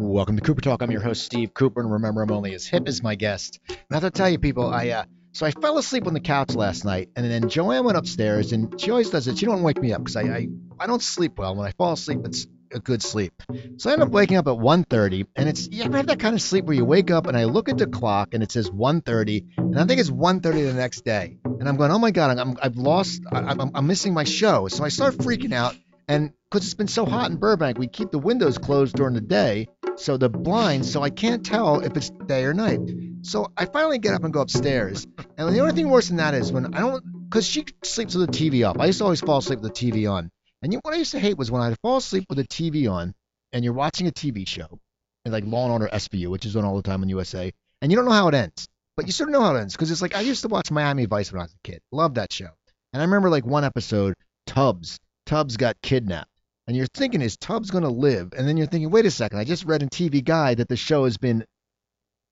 Welcome to Cooper Talk. I'm your host, Steve Cooper, and remember, I'm only as hip as my guest. Now, to tell you, people, I uh, so I fell asleep on the couch last night, and then Joanne went upstairs, and she always does it. She don't wake me up because I, I I don't sleep well. When I fall asleep, it's a good sleep. So I end up waking up at 1:30, and it's you ever have that kind of sleep where you wake up and I look at the clock and it says 1:30, and I think it's 1:30 the next day, and I'm going, oh my god, I'm I've lost, I'm I'm missing my show. So I start freaking out, and because it's been so hot in Burbank, we keep the windows closed during the day, so the blinds, so I can't tell if it's day or night. So I finally get up and go upstairs, and the only thing worse than that is when I don't, because she sleeps with the TV off. I used to always fall asleep with the TV on. And you, what I used to hate was when I'd fall asleep with the TV on, and you're watching a TV show, and like Law and Order SVU, which is on all the time on USA, and you don't know how it ends, but you sort of know how it ends because it's like I used to watch Miami Vice when I was a kid. Love that show. And I remember like one episode, Tubbs. Tubbs got kidnapped. And you're thinking, is Tubbs going to live? And then you're thinking, wait a second, I just read in TV Guide that the show has been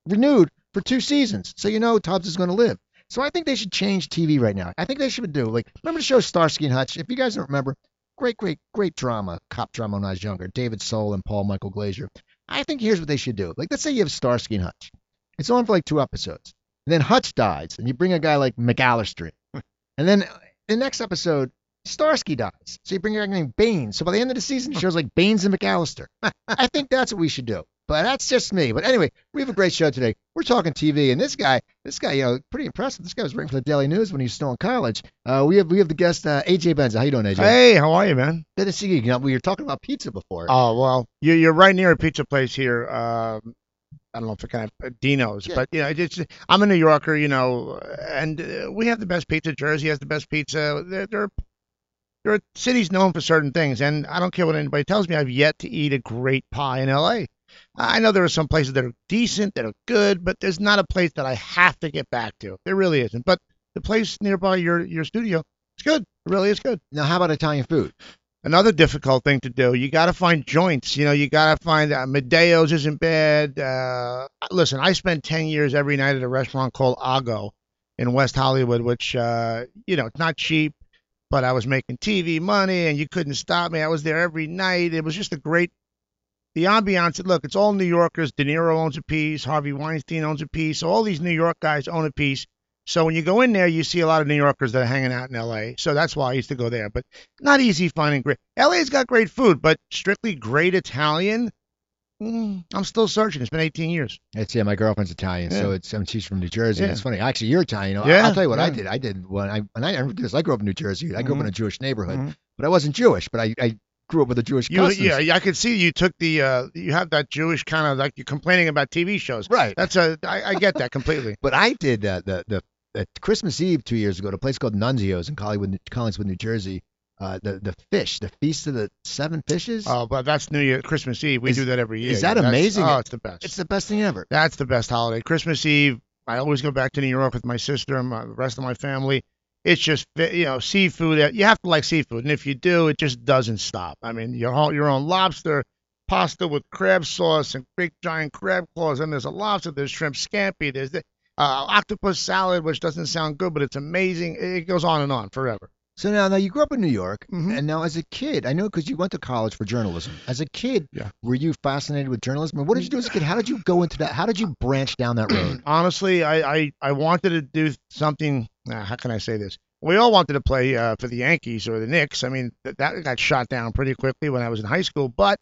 renewed for two seasons. So you know Tubbs is going to live. So I think they should change TV right now. I think they should do like remember the show Starsky and Hutch? If you guys don't remember, great, great, great drama, cop drama when I was younger. David Soul and Paul Michael Glaser. I think here's what they should do. Like let's say you have Starsky and Hutch. It's on for like two episodes. And then Hutch dies, and you bring a guy like McAllister. And then the next episode, Starsky dies. So you bring a name Baines. So by the end of the season, it shows like Baines and McAllister. I think that's what we should do. But that's just me. But anyway, we have a great show today. We're talking TV, and this guy, this guy, you know, pretty impressive. This guy was writing for the Daily News when he was still in college. Uh, we have we have the guest uh, AJ Benza. How you doing, AJ? Hey, how are you, man? Good to see you. you know, we were talking about pizza before. Oh well, you, you're right near a pizza place here. Um, I don't know if it kind of Dino's, Yeah. but you know, it's, I'm a New Yorker, you know, and uh, we have the best pizza. Jersey has the best pizza. There, there, there are cities known for certain things, and I don't care what anybody tells me. I've yet to eat a great pie in L.A. I know there are some places that are decent, that are good, but there's not a place that I have to get back to. There really isn't. But the place nearby your your studio, it's good. It really is good. Now, how about Italian food? Another difficult thing to do. You got to find joints. You know, you got to find uh, Madeo's isn't bad. Uh, listen, I spent 10 years every night at a restaurant called Ago in West Hollywood, which, uh, you know, it's not cheap, but I was making TV money and you couldn't stop me. I was there every night. It was just a great, the ambiance. Look, it's all New Yorkers. De Niro owns a piece. Harvey Weinstein owns a piece. So all these New York guys own a piece. So when you go in there, you see a lot of New Yorkers that are hanging out in L.A. So that's why I used to go there. But not easy finding great. LA's got great food, but strictly great Italian. Mm, I'm still searching. It's been 18 years. It's yeah, my girlfriend's Italian, so it's I mean, she's from New Jersey. Yeah. It's funny. Actually, you're Italian. You know, Yeah, I'll tell you what I did. I did when I when I, remember this. I grew up in New Jersey. I grew up in a Jewish neighborhood, Mhm. but I wasn't Jewish. But I, I grew up with a Jewish You, customs. yeah, yeah, I could see you took the. Uh, you have that Jewish kind of like you're complaining about TV shows. Right. That's a. I, I get that completely. But I did uh, the the at Christmas Eve two years ago at a place called Nunzio's in Collingswood, New Jersey. Uh, the the fish, the feast of the seven fishes. Oh, but that's New Year, Christmas Eve. We Is- do that every year. is that amazing? Oh, it's the best. it's the best thing ever. That's the best holiday. Christmas Eve. I always go back to New York with my sister and my, the rest of my family. It's just you know seafood. You have to like seafood, and if you do, it just doesn't stop. I mean, your whole, your own lobster, pasta with crab sauce and big giant crab claws, and there's a lobster, there's shrimp scampi, there's the uh, octopus salad, which doesn't sound good, but it's amazing. It goes on and on forever. So now, now you grew up in New York, Mhm. and now as a kid, I know because you went to college for journalism. As a kid, Yeah. were you fascinated with journalism? And what did you do as a kid? How did you go into that? How did you branch down that road? honestly, I, I, I wanted to do something. Uh, how can I say this? We all wanted to play uh, for the Yankees or the Knicks. I mean, th- that got shot down pretty quickly when I was in high school. But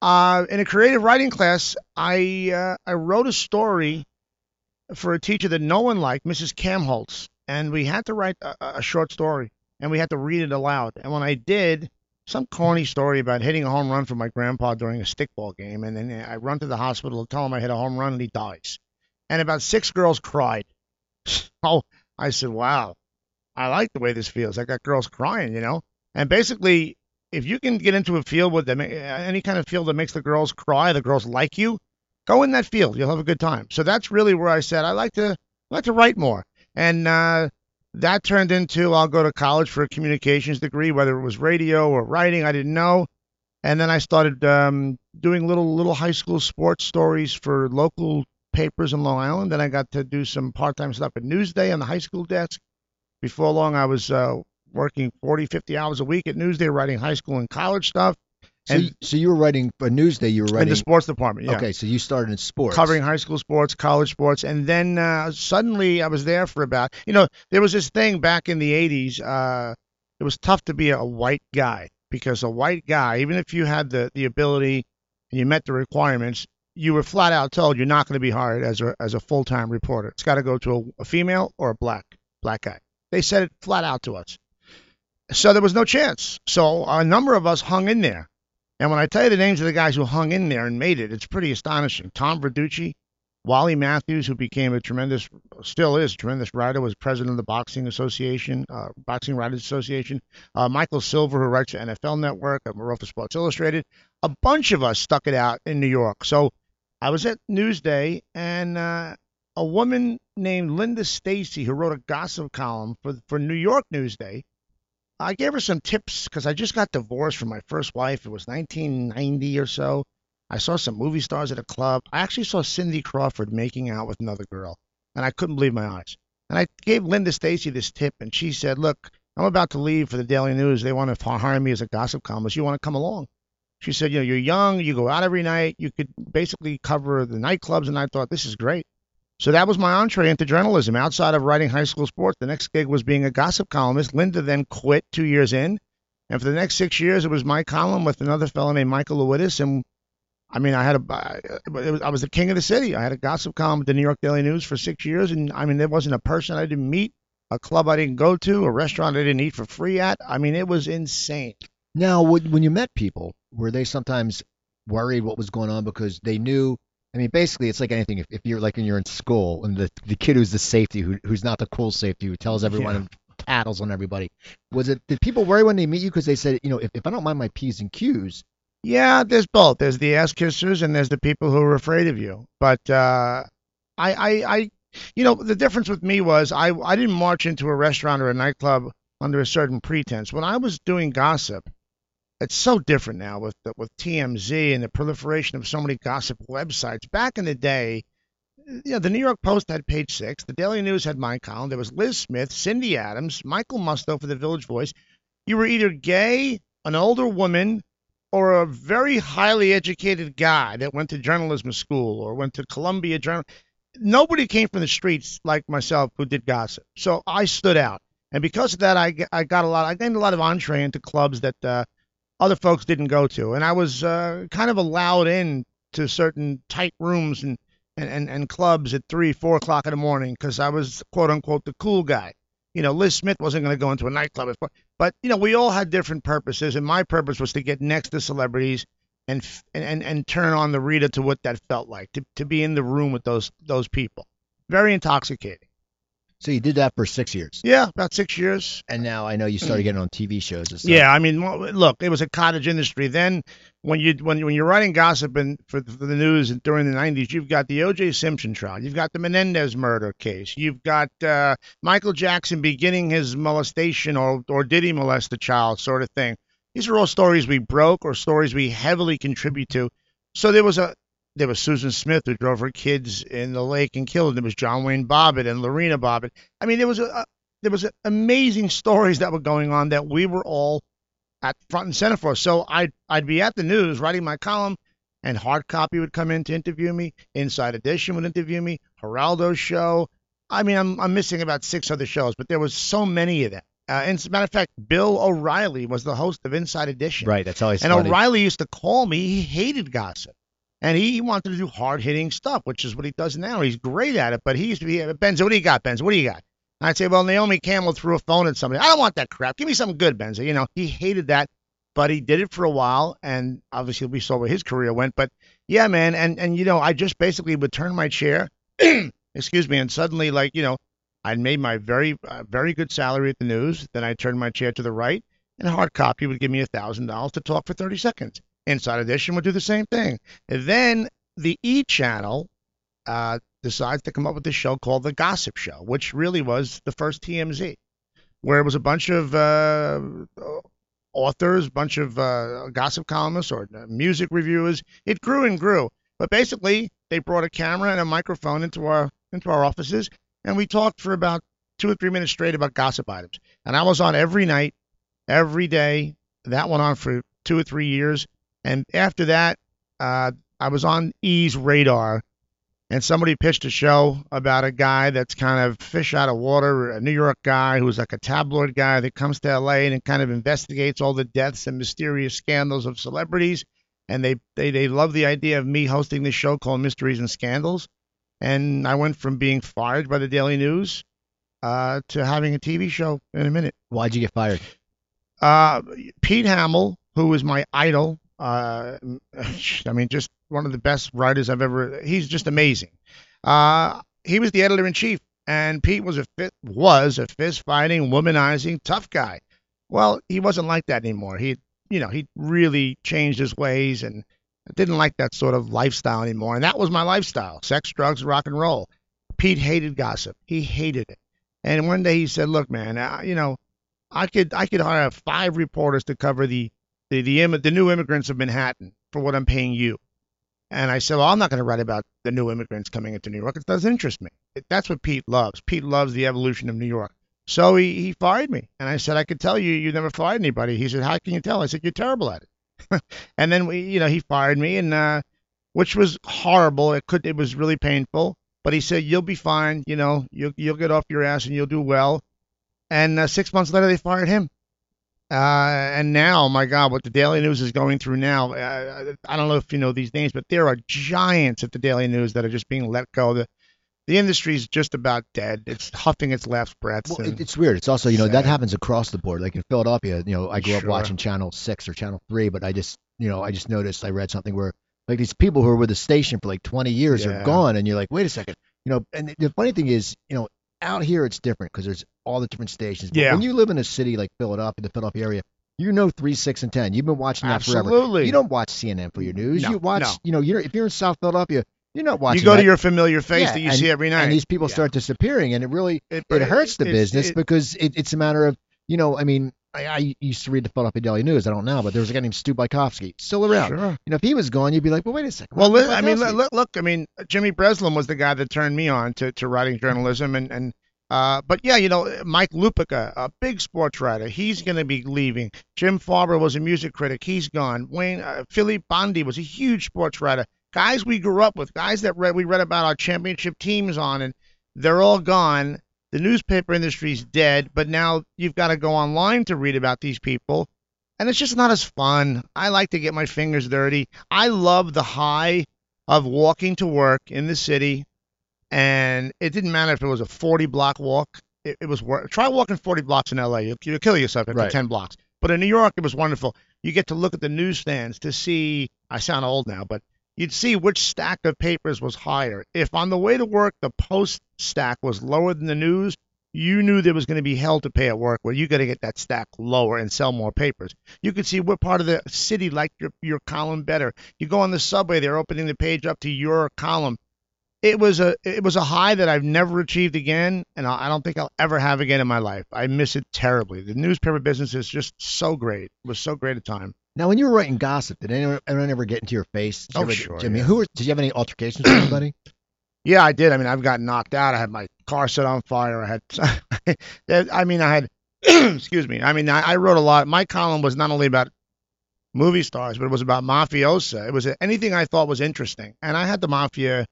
uh, in a creative writing class, I uh, I wrote a story for a teacher that no one liked, Mrs. Kamholtz, and we had to write a, a short story and we had to read it aloud. And when I did, some corny story about hitting a home run for my grandpa during a stickball game, and then I run to the hospital to tell him I hit a home run and he dies and about six girls cried. So I said, wow, I like the way this feels. I got girls crying, you know. And basically, if you can get into a field with them, any kind of field that makes the girls cry, the girls like you, go in that field. You'll have a good time. So that's really where I said I like to I like to write more, and uh, that turned into I'll go to college for a communications degree, whether it was radio or writing, I didn't know. And then I started um, doing little little high school sports stories for local papers in Long Island. Then I got to do some part-time stuff at Newsday on the high school desk. Before long, I was uh, working 40, 50 hours a week at Newsday, writing high school and college stuff. So, And- you, so you were writing for Newsday. You were writing in the sports department. Yeah. Okay, so you started in sports. covering high school sports, college sports, and then uh, suddenly I was there for about, you know, there was this thing back in the 80s. Uh, it was tough to be a white guy because a white guy, even if you had the, the ability and you met the requirements, you were flat out told you're not going to be hired as a as a full time reporter. It's got to go to a, a female or a black black guy. They said it flat out to us. So there was no chance. So a number of us hung in there. And when I tell you the names of the guys who hung in there and made it, it's pretty astonishing. Tom Verducci, Wally Matthews, who became a tremendous, still is a tremendous writer, was president of the Boxing Association, uh, Boxing Writers Association. Uh, Michael Silver, who writes for NFL Network, uh, wrote for Sports Illustrated. A bunch of us stuck it out in New York. So I was at Newsday, and uh, a woman named Linda Stasi, who wrote a gossip column for for New York Newsday, I gave her some tips because I just got divorced from my first wife. It was 1990 or so. I saw some movie stars at a club. I actually saw Cindy Crawford making out with another girl, and I couldn't believe my eyes. And I gave Linda Stasi this tip, and she said, "Look, I'm about to leave for the Daily News. They want to hire me as a gossip columnist. You want to come along?" She said, "You know, you're young. You go out every night. You could basically cover the nightclubs." And I thought, "This is great." So that was my entree into journalism. Outside of writing high school sports, the next gig was being a gossip columnist. Linda then quit two years in, and for the next six years, it was my column with another fellow named Michael Lewis. And I mean, I had a, was, I was the king of the city. I had a gossip column with the New York Daily News for six years, and I mean, there wasn't a person I didn't meet, a club I didn't go to, a restaurant I didn't eat for free at. I mean, it was insane. Now, when you met people, were they sometimes worried what was going on because they knew? I mean, basically, it's like anything. If, if you're like when you're in school and the the kid who's the safety, who who's not the cool safety, who tells everyone Yeah. and tattles on everybody, was it? Did people worry when they meet you because they said, you know, if, if I don't mind my p's and q's, Yeah, there's both. There's the ass kissers and there's the people who are afraid of you. But uh, I, I, I, you know, the difference with me was I, I didn't march into a restaurant or a nightclub under a certain pretense. When I was doing gossip, it's so different now with with TMZ and the proliferation of so many gossip websites. Back in the day, you know, the New York Post had page six, the Daily News had my column. There was Liz Smith, Cindy Adams, Michael Musto for the Village Voice. You were either gay, an older woman, or a very highly educated guy that went to journalism school or went to Columbia Journal. Nobody came from the streets like myself who did gossip. So I stood out. And because of that, I, I got a lot, I gained a lot of entree into clubs that uh, other folks didn't go to. And I was uh, kind of allowed in to certain tight rooms and, and, and, and clubs at three, four o'clock in the morning because I was quote unquote the cool guy. You know, Liz Smith wasn't going to go into a nightclub. But, you know, we all had different purposes. And my purpose was to get next to celebrities and, and, and, and turn on the reader to what that felt like, to, to be in the room with those, those people. Very intoxicating. So you did that for six years, Yeah, about six years. and now I know you started getting on TV shows and stuff. Yeah, I mean, look, it was a cottage industry. Then, when you when when you're writing gossip and for, for the news during the '90s, you've got the O.J. Simpson trial, you've got the Menendez murder case, you've got uh, Michael Jackson beginning his molestation or or did he molest the child, sort of thing. These are all stories we broke or stories we heavily contribute to. So there was a there was Susan Smith who drove her kids in the lake and killed them. There was John Wayne Bobbitt and Lorena Bobbitt. I mean, there was a, there was amazing stories that were going on that we were all at front and center for. So I'd I'd be at the news writing my column, and Hard Copy would come in to interview me. Inside Edition would interview me. Geraldo's show. I mean, I'm I'm missing about six other shows, but there was so many of them. Uh, and as a matter of fact, Bill O'Reilly was the host of Inside Edition. right. That's how I And. O'Reilly used to call me. He hated gossip. And he, he wanted to do hard hitting stuff, which is what he does now. He's great at it, but he used to be, Benzo. what do you got, Benzo? What do you got? And I'd say, well, Naomi Campbell threw a phone at somebody. I don't want that crap. Give me something good, Benzo. You know, he hated that, but he did it for a while. And obviously, we saw where his career went. But yeah, man. And, and you know, I just basically would turn my chair, excuse me, and suddenly, like, you know, I'd made my very, uh, very good salary at the news. Then I turned my chair to the right, and hard copy would give me a thousand dollars to talk for 30 seconds. Inside Edition would do the same thing. And then the E channel uh, decides to come up with this show called The Gossip Show, which really was the first TMZ, where it was a bunch of uh, authors, bunch of uh, gossip columnists or music reviewers. It grew and grew, but basically they brought a camera and a microphone into our into our offices, and we talked for about two or three minutes straight about gossip items. And I was on every night, every day. That went on for two or three years. And after that, uh, I was on E's radar, and somebody pitched a show about a guy that's kind of fish out of water, a New York guy who's like a tabloid guy that comes to LA and kind of investigates all the deaths and mysterious scandals of celebrities. And they, they, they love the idea of me hosting this show called Mysteries and Scandals. And I went from being fired by the Daily News uh, to having a TV show in a minute. Why'd you get fired? Uh, Pete Hamill, who was my idol, uh, I mean, just one of the best writers I've ever. He's just amazing. Uh, he was the editor in chief, and Pete was a fit, was a fist fighting, womanizing, tough guy. Well, he wasn't like that anymore. He, you know, he really changed his ways and didn't like that sort of lifestyle anymore. And that was my lifestyle: sex, drugs, rock and roll. Pete hated gossip. He hated it. And one day he said, "Look, man, uh, you know, I could I could hire five reporters to cover the the the, the new immigrants of Manhattan for what I'm paying you." And I said, "Well, I'm not going to write about the new immigrants coming into New York. It doesn't interest me. It, that's what Pete loves. Pete loves the evolution of New York." So he, he fired me, and I said, "I could tell you you never fired anybody." He said, "How can you tell?" I said, "You're terrible at it." and then we, you know, he fired me, and uh, which was horrible. It could, it was really painful. But he said, "You'll be fine. You know, you'll you'll get off your ass and you'll do well." And uh, six months later, they fired him. Uh, and now, my God, what the Daily News is going through now, uh, I don't know if you know these names, but there are giants at the Daily News that are just being let go. The, the industry is just about dead. It's huffing its last breaths. Well, and- it's weird. It's also, you know, that happens across the board. Like in Philadelphia, you know, I grew up watching Channel Six or Channel Three, but I just, you know, I just noticed I read something where like these people who were with the station for like 20 years are gone, and you're like, wait a second, you know. And the funny thing is, you know, out here it's different because there's all the different stations. But Yeah. When you live in a city like Philadelphia, the Philadelphia area, you know three, six, and ten. You've been watching that forever. Absolutely. You don't watch CNN for your news. No, you watch, no. you know, you're if you're in South Philadelphia, you're not watching. you go that. to your familiar face Yeah, that you and- see every night. and these people Yeah. start disappearing, and it really It, it hurts the it's- business it- because it, it's a matter of you know I mean I, I used to read the Philadelphia Daily News I don't now but there was a guy named Stu Bykofsky still around Sure. you know if he was gone you'd be like well wait a second Well, happened I mean, look, look, I mean, Jimmy Breslin was the guy that turned me on to, to writing journalism, and and uh, but yeah, you know, Mike Lupica, a big sports writer, he's going to be leaving. Jim Farber was a music critic, he's gone. Wayne uh, Filip Bondy was a huge sports writer. Guys we grew up with, guys that read we read about our championship teams on, and they're all gone. The newspaper industry's dead, but now you've got to go online to read about these people and it's just not as fun. I like to get my fingers dirty. I love the high of walking to work in the city, and it didn't matter if it was a 40 block walk. It, it was work. Try walking 40 blocks in LA. You'll, you'll kill yourself after Right. 10 blocks. But in New York, it was wonderful. You get to look at the newsstands to see. I sound old now, but you'd see which stack of papers was higher. If on the way to work the post stack was lower than the news, you knew there was going to be hell to pay at work where you got to get that stack lower and sell more papers. You could see what part of the city liked your, your column better. You go on the subway, they're opening the page up to your column. It was a it was a high that I've never achieved again, and I don't think I'll ever have again in my life. I miss it terribly. The newspaper business is just so great. It was so great a time. now when you were writing gossip did anyone, anyone ever get into your face Did you Oh, ever- sure, mean yeah. who were, did you have any altercations with anybody Yeah, I did. I mean, I've gotten knocked out. I had my car set on fire. I had, I mean, I had, excuse me. I mean, I, I wrote a lot. My column was not only about movie stars, but it was about mafiosa. It was anything I thought was interesting. And I had the mafia,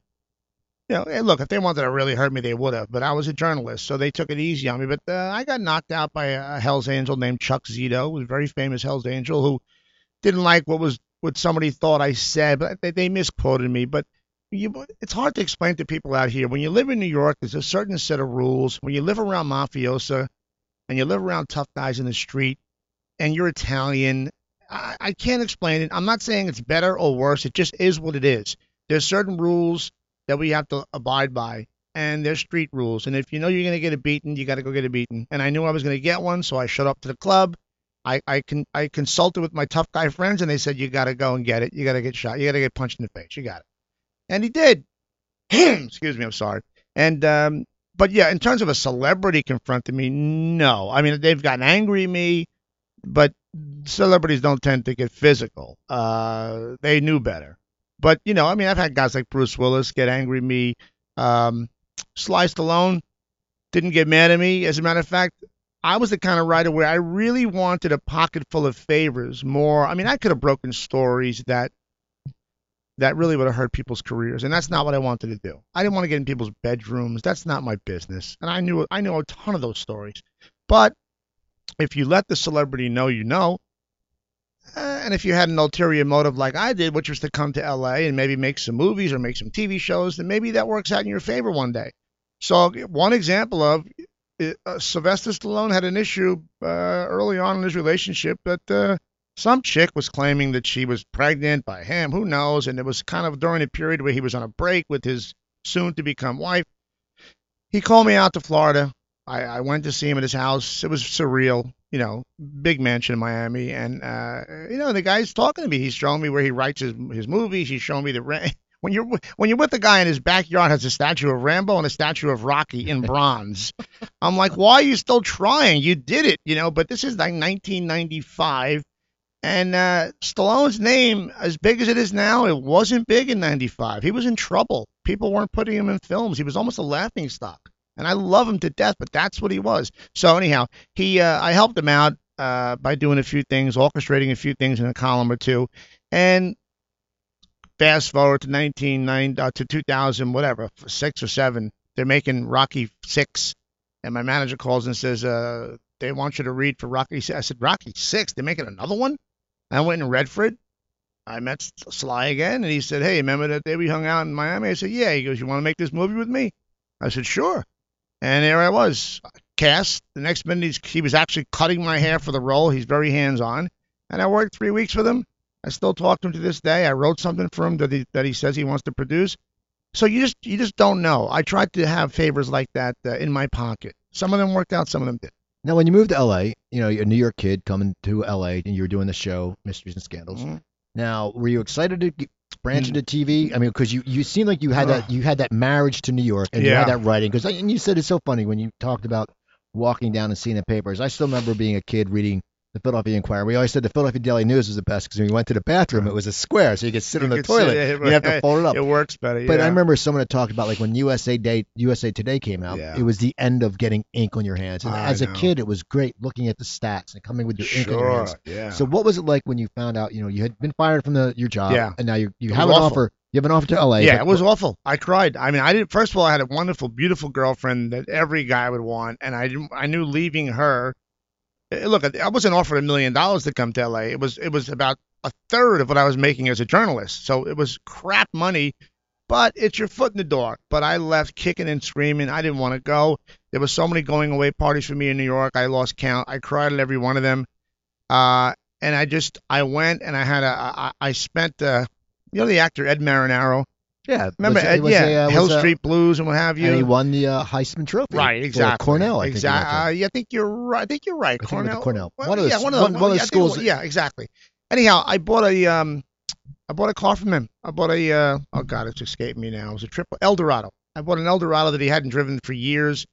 you know, hey, look, if they wanted to really hurt me, they would have. But I was a journalist, so they took it easy on me. But uh, I got knocked out by a Hell's Angel named Chuck Zito, who was a very famous Hell's Angel who didn't like what was what somebody thought I said, but they, they misquoted me. But you, it's hard to explain to people out here. When you live in New York, there's a certain set of rules. When you live around mafiosa and you live around tough guys in the street and you're Italian, I, I can't explain it. I'm not saying it's better or worse. It just is what it is. There's certain rules that we have to abide by, and they're street rules. And if you know you're going to get a beating, you got to go get a beating. And I knew I was going to get one, so I showed up to the club. I, I can I consulted with my tough guy friends, and they said you got to go and get it. You got to get shot. You got to get punched in the face. You got it and he did. Excuse me, I'm sorry. And um, but yeah, in terms of a celebrity confronting me, no. I mean, they've gotten angry at me, but celebrities don't tend to get physical. Uh, they knew better. But you know, I mean, I've had guys like Bruce Willis get angry at me. Um, Sly Stallone didn't get mad at me. As a matter of fact, I was the kind of writer where I really wanted a pocket full of favors. More, I mean, I could have broken stories that that really would have hurt people's careers, and that's not what I wanted to do. I didn't want to get in people's bedrooms. That's not my business, and I knew I knew a ton of those stories. But if you let the celebrity know you know, uh, and if you had an ulterior motive like I did, which was to come to LA and maybe make some movies or make some TV shows, then maybe that works out in your favor one day. So one example of uh, Sylvester Stallone had an issue uh, early on in his relationship that uh, some chick was claiming that she was pregnant by him. Who knows? And it was kind of during a period where he was on a break with his soon to become wife. He called me out to Florida. I, I went to see him at his house. It was surreal, you know, big mansion in Miami. And, uh, you know, the guy's talking to me. He's showing me where he writes his, his movies. He's showing me the rent. When you're when you're with a guy in his backyard has a statue of Rambo and a statue of Rocky in bronze, I'm like, why are you still trying? You did it, you know. But this is like 1995, and uh, Stallone's name, as big as it is now, it wasn't big in '95. He was in trouble. People weren't putting him in films. He was almost a laughing stock, and I love him to death. But that's what he was. So anyhow, he uh, I helped him out uh, by doing a few things, orchestrating a few things in a column or two, and fast forward to 1990 uh, to 2000, whatever, six or seven. They're making Rocky six, and my manager calls and says, uh, "They want you to read for Rocky." I said, "Rocky six? They're making another one?" I went in Redford. I met Sly again, and he said, "Hey, remember that day we hung out in Miami?" I said, "Yeah." He goes, "You want to make this movie with me?" I said, "Sure." And there I was, cast. The next minute, he was actually cutting my hair for the role. He's very hands-on, and I worked three weeks with him. I still talk to him to this day. I wrote something for him that he, that he says he wants to produce. So you just you just don't know. I tried to have favors like that uh, in my pocket. Some of them worked out, some of them did. Now, when you moved to LA, you know, you're a New York kid coming to LA, and you were doing the show Mysteries and Scandals. Mm-hmm. Now, were you excited to branch hmm. into TV? I mean, because you you seem like you had that you had that marriage to New York, and you Yeah. had that writing. Because and you said it's so funny when you talked about walking down and seeing the papers. I still remember being a kid reading the Philadelphia Inquirer. We always said the Philadelphia Daily News was the best because when you went to the bathroom, uh-huh. it was a square, so you could sit on the toilet. sit- you have to fold it up. It works better. But. I remember someone had talked about like when USA Day, USA Today came out, Yeah. it was the end of getting ink on your hands. And I as a kid, it was great looking at the stats and coming with your ink on your Sure. hands. Yeah. So what was it like when you found out, you know, you had been fired from the your job, Yeah. and now you you have an awful. offer, you have an offer to LA. yeah, it was awful. I cried. I mean, I didn't. First of all, I had a wonderful, beautiful girlfriend that every guy would want, and I didn't. I knew leaving her. Eh, Look, I wasn't offered a million dollars to come to LA. It was it was about a third of what I was making as a journalist. So it was crap money, but it's your foot in the door. But I left kicking and screaming. I didn't want to go. There were so many going away parties for me in New York. I lost count. I cried at every one of them. Uh, and I just I went and I had a I, I spent uh, you know the actor Ed Marinaro. Yeah. Remember, was, Ed, it was yeah, a, uh, Hill was a- Street Blues and what have you. and he won the uh, Heisman Trophy. right, exactly. Cornell, I think. exactly. to. Uh, yeah, I think you're right. I think you're right. I think he went to Cornell. Cornell. Well, One of those- yeah, one of one- one of yeah, those I think was- schools- Yeah, exactly. Anyhow, I bought a um, I bought a car from him. I bought a uh, oh god, it's escaped me now. It was a triple Eldorado. I bought an Eldorado that he hadn't driven for years,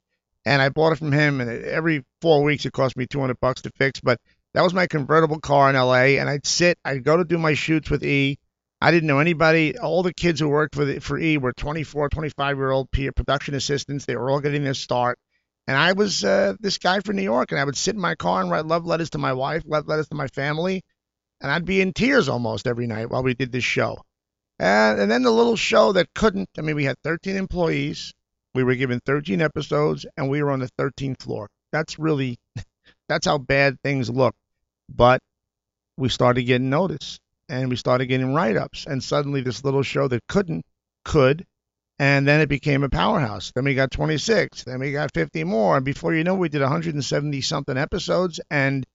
and I bought it from him. And every four weeks, it cost me 200 bucks to fix. But that was my convertible car in L.A. And I'd sit, I'd go to do my shoots with E. I didn't know anybody. All the kids who worked for the, for E were 24, 25 year old peer production assistants. They were all getting their start. And I was uh, this guy from New York, and I would sit in my car and write love letters to my wife, love letters to my family, and I'd be in tears almost every night while we did this show. And, and then the little show that couldn't, I mean, we had 13 employees, we were given 13 episodes, and we were on the 13th floor. That's really, that's how bad things look. But we started getting noticed, and we started getting write-ups, and suddenly this little show that couldn't could, and then it became a powerhouse. Then we got 26, then we got 50 more, and before you know, we did 170 something episodes, and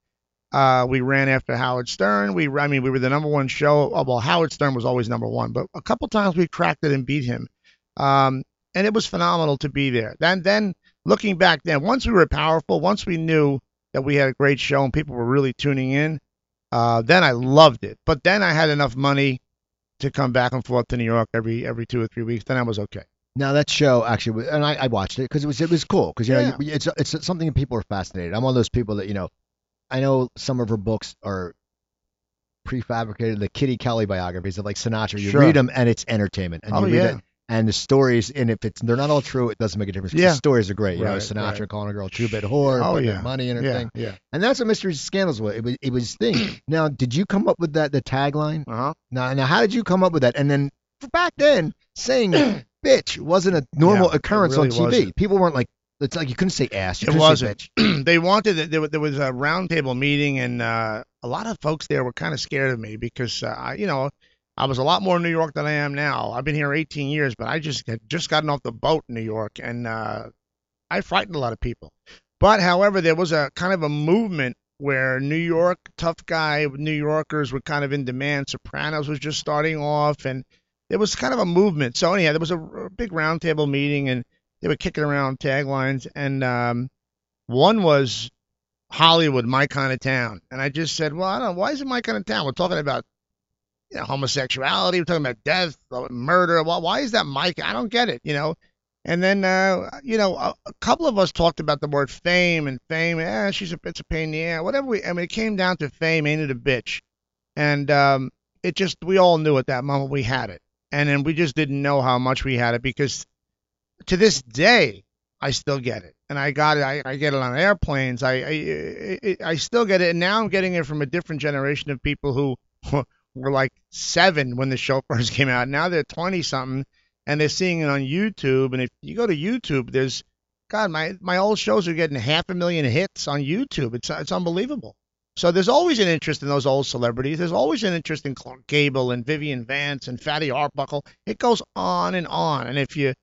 uh, we ran after Howard Stern. We, I mean, we were the number one show. Oh, well, Howard Stern was always number one, but a couple times we cracked it and beat him, um, and it was phenomenal to be there. Then, then looking back, then once we were powerful, once we knew that we had a great show and people were really tuning in, uh, then I loved it. But then I had enough money to come back and forth to New York every every two or three weeks. Then I was okay. Now that show actually, was, and I, I watched it because it was it was cool because you know Yeah. it's it's something that people are fascinated. I'm one of those people that you know, I know some of her books are prefabricated, the Kitty Kelley biographies of like Sinatra. You Sure. read them and it's entertainment, and Oh, you read yeah. it, And the stories, and if it's they're not all true, it doesn't make a difference Yeah. The stories are great. You know, Right, Sinatra right. calling a girl a two-bit whore, Oh, yeah. money in her yeah, thing, yeah. and that's what Mysteries and Scandals was. It was it was thing. now, did you come up with that the tagline? Uh huh. Now, now, how did you come up with that? And then for back then, saying "bitch" wasn't a normal Yeah, occurrence really on TV. wasn't. People weren't like, it's like you couldn't say ass. You It wasn't. They wanted it. There, there was a roundtable meeting, and uh, a lot of folks there were kind of scared of me because, uh, I, you know, I was a lot more in New York than I am now. I've been here 18 years, but I just had just gotten off the boat in New York, and uh, I frightened a lot of people. But, however, there was a kind of a movement where New York tough guy New Yorkers were kind of in demand. Sopranos was just starting off, and there was kind of a movement. So anyhow, there was a, a big roundtable meeting, and they were kicking around taglines, and um, one was Hollywood, my kind of town. And I just said, well, I don't why is it my kind of town? We're talking about you know, homosexuality, we're talking about death, murder. Why, why is that Mike? I don't get it, you know. And then, uh, you know, a, a couple of us talked about the word fame and fame. Eh, she's a it's a pain in the ass. Whatever we, I mean, it came down to fame, ain't it a bitch? And um, it just, we all knew at that moment we had it, and then we just didn't know how much we had it because to this day, I still get it, and I got it. I, I get it on airplanes. I, I I I still get it, and now I'm getting it from a different generation of people who were like seven when the show first came out. Now they're twenty something, and they're seeing it on YouTube. And if you go to YouTube, there's God, my my old shows are getting half a million hits on YouTube. It's it's unbelievable. So there's always an interest in those old celebrities. There's always an interest in Clark Gable and Vivian Vance and Fatty Arbuckle. It goes on and on. And if you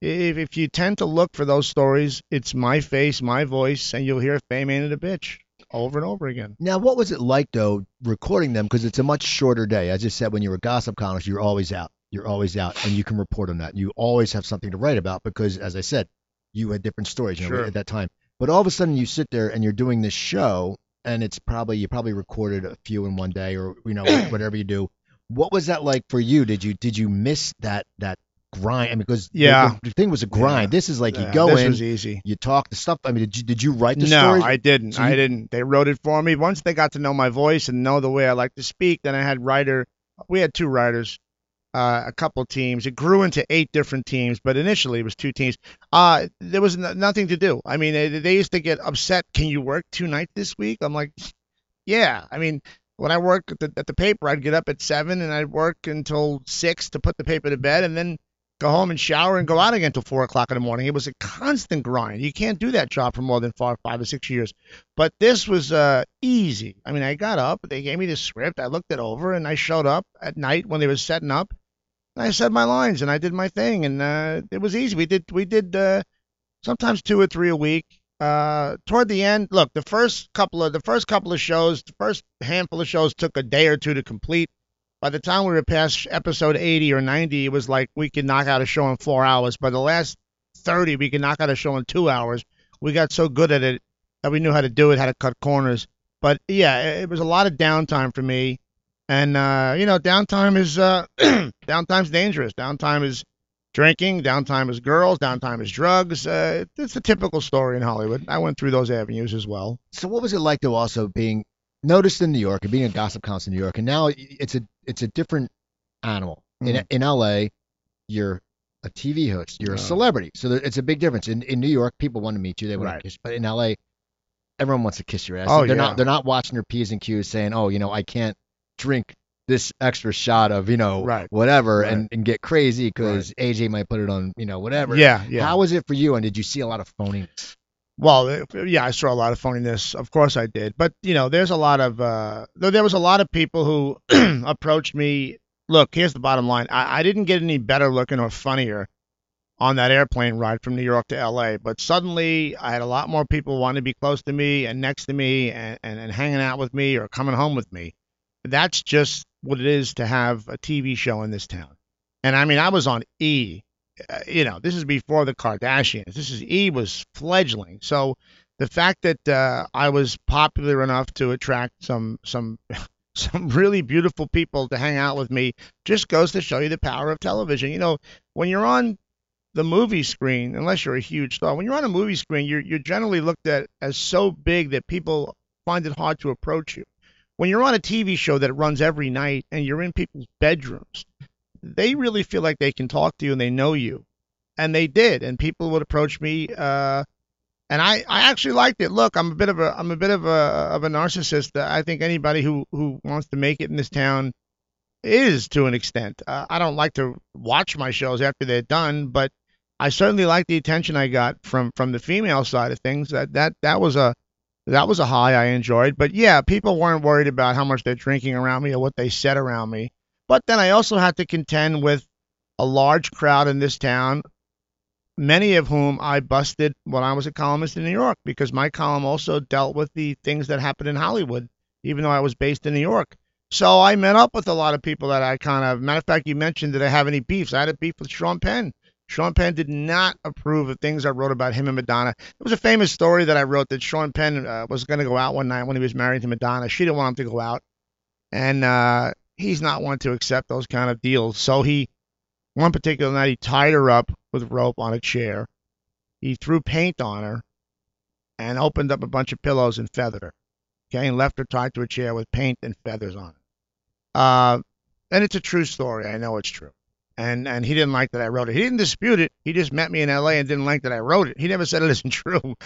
if, if you tend to look for those stories, it's my face, my voice, and you'll hear "Fame ain't it a bitch" over and over again. Now, what was it like though recording them? Because it's a much shorter day. As I said, when you were gossip columnist, you're always out. You're always out, and you can report on that. You always have something to write about because, as I said, you had different stories you know, Sure. at that time. But all of a sudden, you sit there and you're doing this show, and it's probably you probably recorded a few in one day, or you know whatever you do. What was that like for you? Did you did you miss that that grind? I mean, because the- Yeah. the, thing was a grind. Yeah. This is like you Yeah, go this in, was easy. you talk the stuff. I mean, did you did you write the no, stories? I didn't. So I you- didn't. They wrote it for me. Once they got to know my voice and know the way I like to speak, then I had writer. We had two writers, uh, a couple teams. It grew into eight different teams, but initially it was two teams. Uh, there was n- nothing to do. I mean, they, they used to get upset. Can you work two nights this week? I'm like, yeah. I mean, when I worked at the, at the paper, I'd get up at seven and I'd work until six to put the paper to bed, and then go home and shower and go out again until four o'clock in the morning. It was a constant grind. You can't do that job for more than five, five or six years. But this was uh, easy. I mean, I got up, they gave me the script, I looked it over, and I showed up at night when they were setting up. And I said my lines and I did my thing, and uh, it was easy. We did we did uh, sometimes two or three a week. Uh, toward the end, look, the first couple of the first couple of shows, the first handful of shows took a day or two to complete. By the time we were past episode 80 or 90, it was like we could knock out a show in four hours. By the last 30, we could knock out a show in two hours. We got so good at it that we knew how to do it, how to cut corners. But yeah, it, was a lot of downtime for me. And uh, you know, downtime is uh, downtime's dangerous. Downtime is drinking. Downtime is girls. Downtime is drugs. Uh, it's a typical story in Hollywood. I went through those avenues as well. So what was it like to also being noticed in New York and being a gossip columnist in New York and now it's a it's a different animal. In Mhm. in LA, you're a TV host, you're a celebrity. So there, it's a big difference. In in New York, people want to meet you, they want Right. to kiss, but in LA, everyone wants to kiss your ass. Oh, they're yeah. not they're not watching your P's and Q's saying, "Oh, you know, I can't drink this extra shot of, you know, Right. whatever Right. and, and get crazy because AJ might put it on, you know, whatever." Yeah, yeah. How was it for you and did you see a lot of phoniness? Well, uh, yeah, I saw a lot of phoniness. Of course, I did. But you know, there's a lot of uh, there was a lot of people who approached me. Look, here's the bottom line. I, I didn't get any better looking or funnier on that airplane ride from New York to L.A. But suddenly, I had a lot more people wanting to be close to me and next to me and, and, and hanging out with me or coming home with me. That's just what it is to have a TV show in this town. And I mean, I was on E you know, this is before the Kardashians. This is E was fledgling. So the fact that uh, I was popular enough to attract some some some really beautiful people to hang out with me just goes to show you the power of television. You know, when you're on the movie screen, unless you're a huge star, when you're on a movie screen, you're you're generally looked at as so big that people find it hard to approach you. When you're on a TV show that runs every night and you're in people's bedrooms, they really feel like they can talk to you and they know you, and they did. And people would approach me, uh, and I, I actually liked it. Look, I'm a bit of a I'm a bit of a of a narcissist. I think anybody who who wants to make it in this town is to an extent. Uh, I don't like to watch my shows after they're done, but I certainly like the attention I got from from the female side of things. That that that was a that was a high I enjoyed. But yeah, people weren't worried about how much they're drinking around me or what they said around me. But then I also had to contend with a large crowd in this town, many of whom I busted when I was a columnist in New York because my column also dealt with the things that happened in Hollywood, even though I was based in New York. So I met up with a lot of people that I kind of, matter of fact, you mentioned did I have any beefs? I had a beef with Sean Penn. Sean Penn did not approve of things I wrote about him and Madonna. It was a famous story that I wrote that Sean Penn uh, was going to go out one night when he was married to Madonna. She didn't want him to go out, and uh, he's not one to accept those kind of deals. So he, one particular night, he tied her up with rope on a chair. He threw paint on her, and opened up a bunch of pillows and feathered her. Okay, and left her tied to a chair with paint and feathers on it. Uh, and it's a true story. I know it's true and and he didn't like that I wrote it. He didn't dispute it. He just met me in L.A. and didn't like that I wrote it. He never said it isn't true,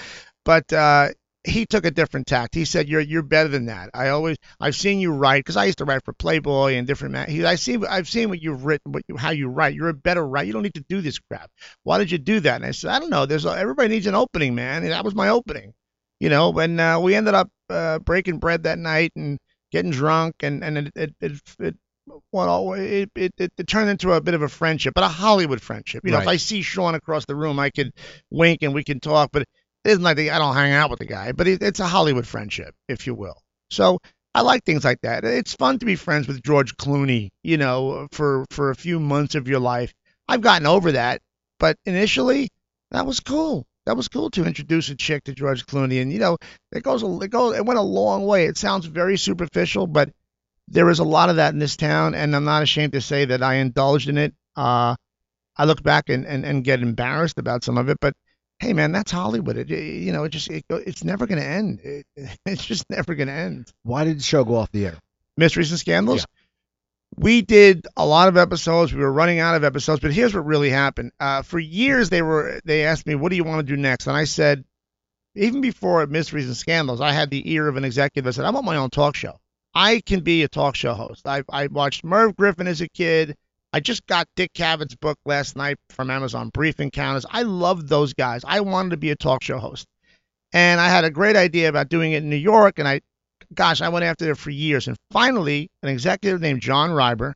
but uh, he took a different tact. He said you're you're better than that. I always I've seen you write because I used to write for Playboy and different. Ma- he I see I've seen what you've written, what you, how you write. You're a better writer. You don't need to do this crap. Why did you do that? And I said I don't know. There's a, everybody needs an opening, man. And that was my opening. You know, And uh, we ended up uh, breaking bread that night and getting drunk and and it it, it, it well, it, it, it, it, turned into a bit of a friendship, but a Hollywood friendship. You know, right. if I see Sean across the room, I could wink and we can talk, but it isn't like the, I don't hang out with the guy, but it, it's a Hollywood friendship, if you will. So I like things like that. It's fun to be friends with George Clooney, you know, for, for a few months of your life. I've gotten over that, but initially, that was cool. That was cool to introduce a chick to George Clooney, and you know, it goes, it goes, it went a long way. It sounds very superficial, but there is a lot of that in this town, and I'm not ashamed to say that I indulged in it. Uh, I look back and, and, and get embarrassed about some of it, but hey, man, that's Hollywood. It, you know, it just it, it's never going to end. It, it's just never going to end. Why did the show go off the air? Mysteries and Scandals. Yeah. We did a lot of episodes. We were running out of episodes, but here's what really happened. Uh, for years, they were they asked me, "What do you want to do next?" And I said, even before Mysteries and Scandals, I had the ear of an executive. I said, "I want my own talk show." I can be a talk show host. I, I watched Merv Griffin as a kid. I just got Dick Cavett's book last night from Amazon, Brief Encounters. I loved those guys. I wanted to be a talk show host. And I had a great idea about doing it in New York. And I, gosh, I went after it for years. And finally, an executive named John Reiber,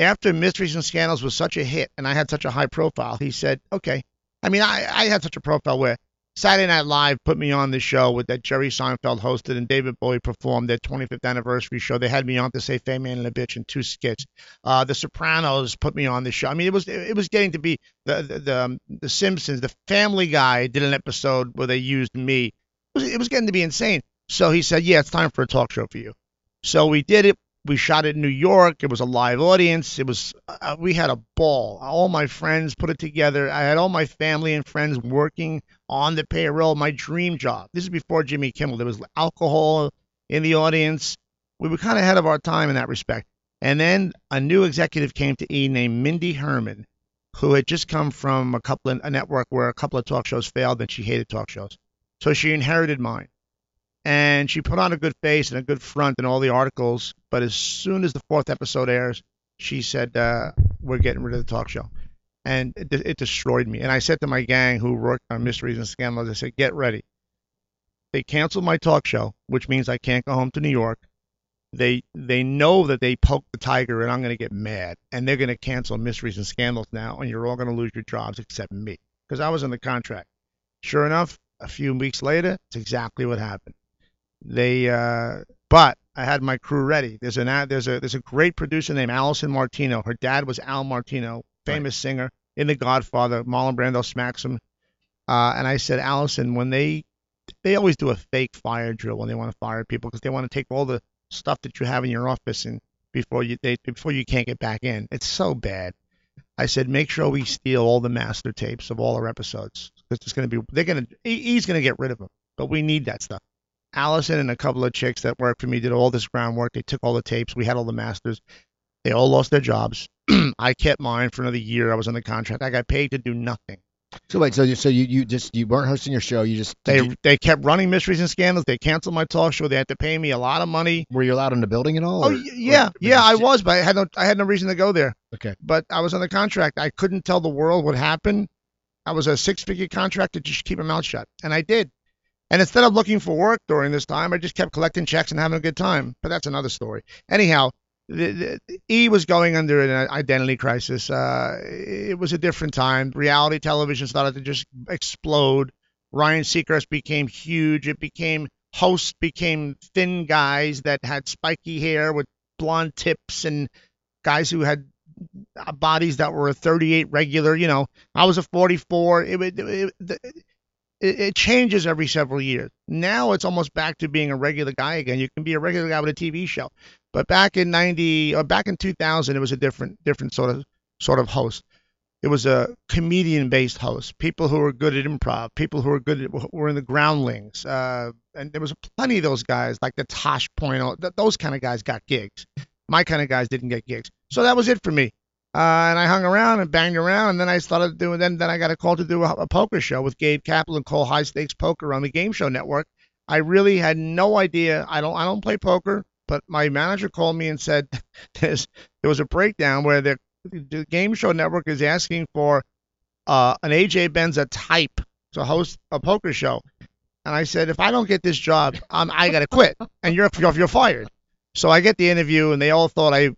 after Mysteries and Scandals was such a hit and I had such a high profile, he said, okay. I mean, I, I had such a profile where Saturday Night Live put me on the show with that Jerry Seinfeld hosted and David Bowie performed their 25th anniversary show. They had me on to say "Fat Man and a Bitch" in two skits. Uh, the Sopranos put me on the show. I mean, it was it was getting to be the the the, um, the Simpsons. The Family Guy did an episode where they used me. It was, it was getting to be insane. So he said, "Yeah, it's time for a talk show for you." So we did it we shot it in New York. It was a live audience. It was uh, we had a ball. All my friends put it together. I had all my family and friends working on the payroll. My dream job. This is before Jimmy Kimmel. There was alcohol in the audience. We were kind of ahead of our time in that respect. And then a new executive came to E named Mindy Herman, who had just come from a couple of a network where a couple of talk shows failed and she hated talk shows. So she inherited mine and she put on a good face and a good front in all the articles. But as soon as the fourth episode airs, she said, uh, "We're getting rid of the talk show," and it, it, destroyed me. And I said to my gang who worked on mysteries and scandals, I said, "Get ready." They canceled my talk show, which means I can't go home to New York. They they know that they poked the tiger, and I'm going to get mad, and they're going to cancel mysteries and scandals now, and you're all going to lose your jobs except me because I was in the contract. Sure enough, a few weeks later, it's exactly what happened they, uh, but I had my crew ready. There's an there's a there's a great producer named Allison Martino. Her dad was Al Martino, famous right. singer in The Godfather. Marlon Brando smacks him. Uh, and I said, Allison, when they they always do a fake fire drill when they want to fire people because they want to take all the stuff that you have in your office and before you they before you can't get back in. It's so bad. I said, make sure we steal all the master tapes of all our episodes because it's going to be they're going to he's going to get rid of them, but we need that stuff. Allison and a couple of chicks that worked for me did all this groundwork. They took all the tapes. We had all the masters. They all lost their jobs. I kept mine for another year. I was on the contract. I got paid to do nothing. So wait, so you, so you, you just you weren't hosting your show. You just They you- they kept running mysteries and scandals. They canceled my talk show. They had to pay me a lot of money. were you allowed in the building at all? Oh or- y- yeah, or- yeah, I was, but I had no I had no reason to go there. Okay. But I was on the contract. I couldn't tell the world what happened. I was a six-figure contract to just keep my mouth shut, and I did. And instead of looking for work during this time, I just kept collecting checks and having a good time. But that's another story. Anyhow, the, the, E was going under an identity crisis. Uh, it was a different time. Reality television started to just explode. Ryan Seacrest became huge. It became hosts became thin guys that had spiky hair with blonde tips and guys who had bodies that were a 38 regular. You know, I was a 44. It it, it, it, it changes every several years. Now it's almost back to being a regular guy again. You can be a regular guy with a TV show, but back in 90 or back in 2000, it was a different different sort of sort of host. It was a comedian-based host. People who were good at improv, people who were good at were in the groundlings, uh, and there was plenty of those guys like the Tosh Point. Those kind of guys got gigs. My kind of guys didn't get gigs. So that was it for me. Uh, and I hung around and banged around, and then I started doing. Then, then I got a call to do a, a poker show with Gabe Kaplan called High Stakes Poker on the Game Show Network. I really had no idea. I don't. I don't play poker, but my manager called me and said there's, there was a breakdown where the, the Game Show Network is asking for uh, an AJ Benza type to host a poker show. And I said, if I don't get this job, I'm, I got to quit, and you're you're fired. So I get the interview, and they all thought I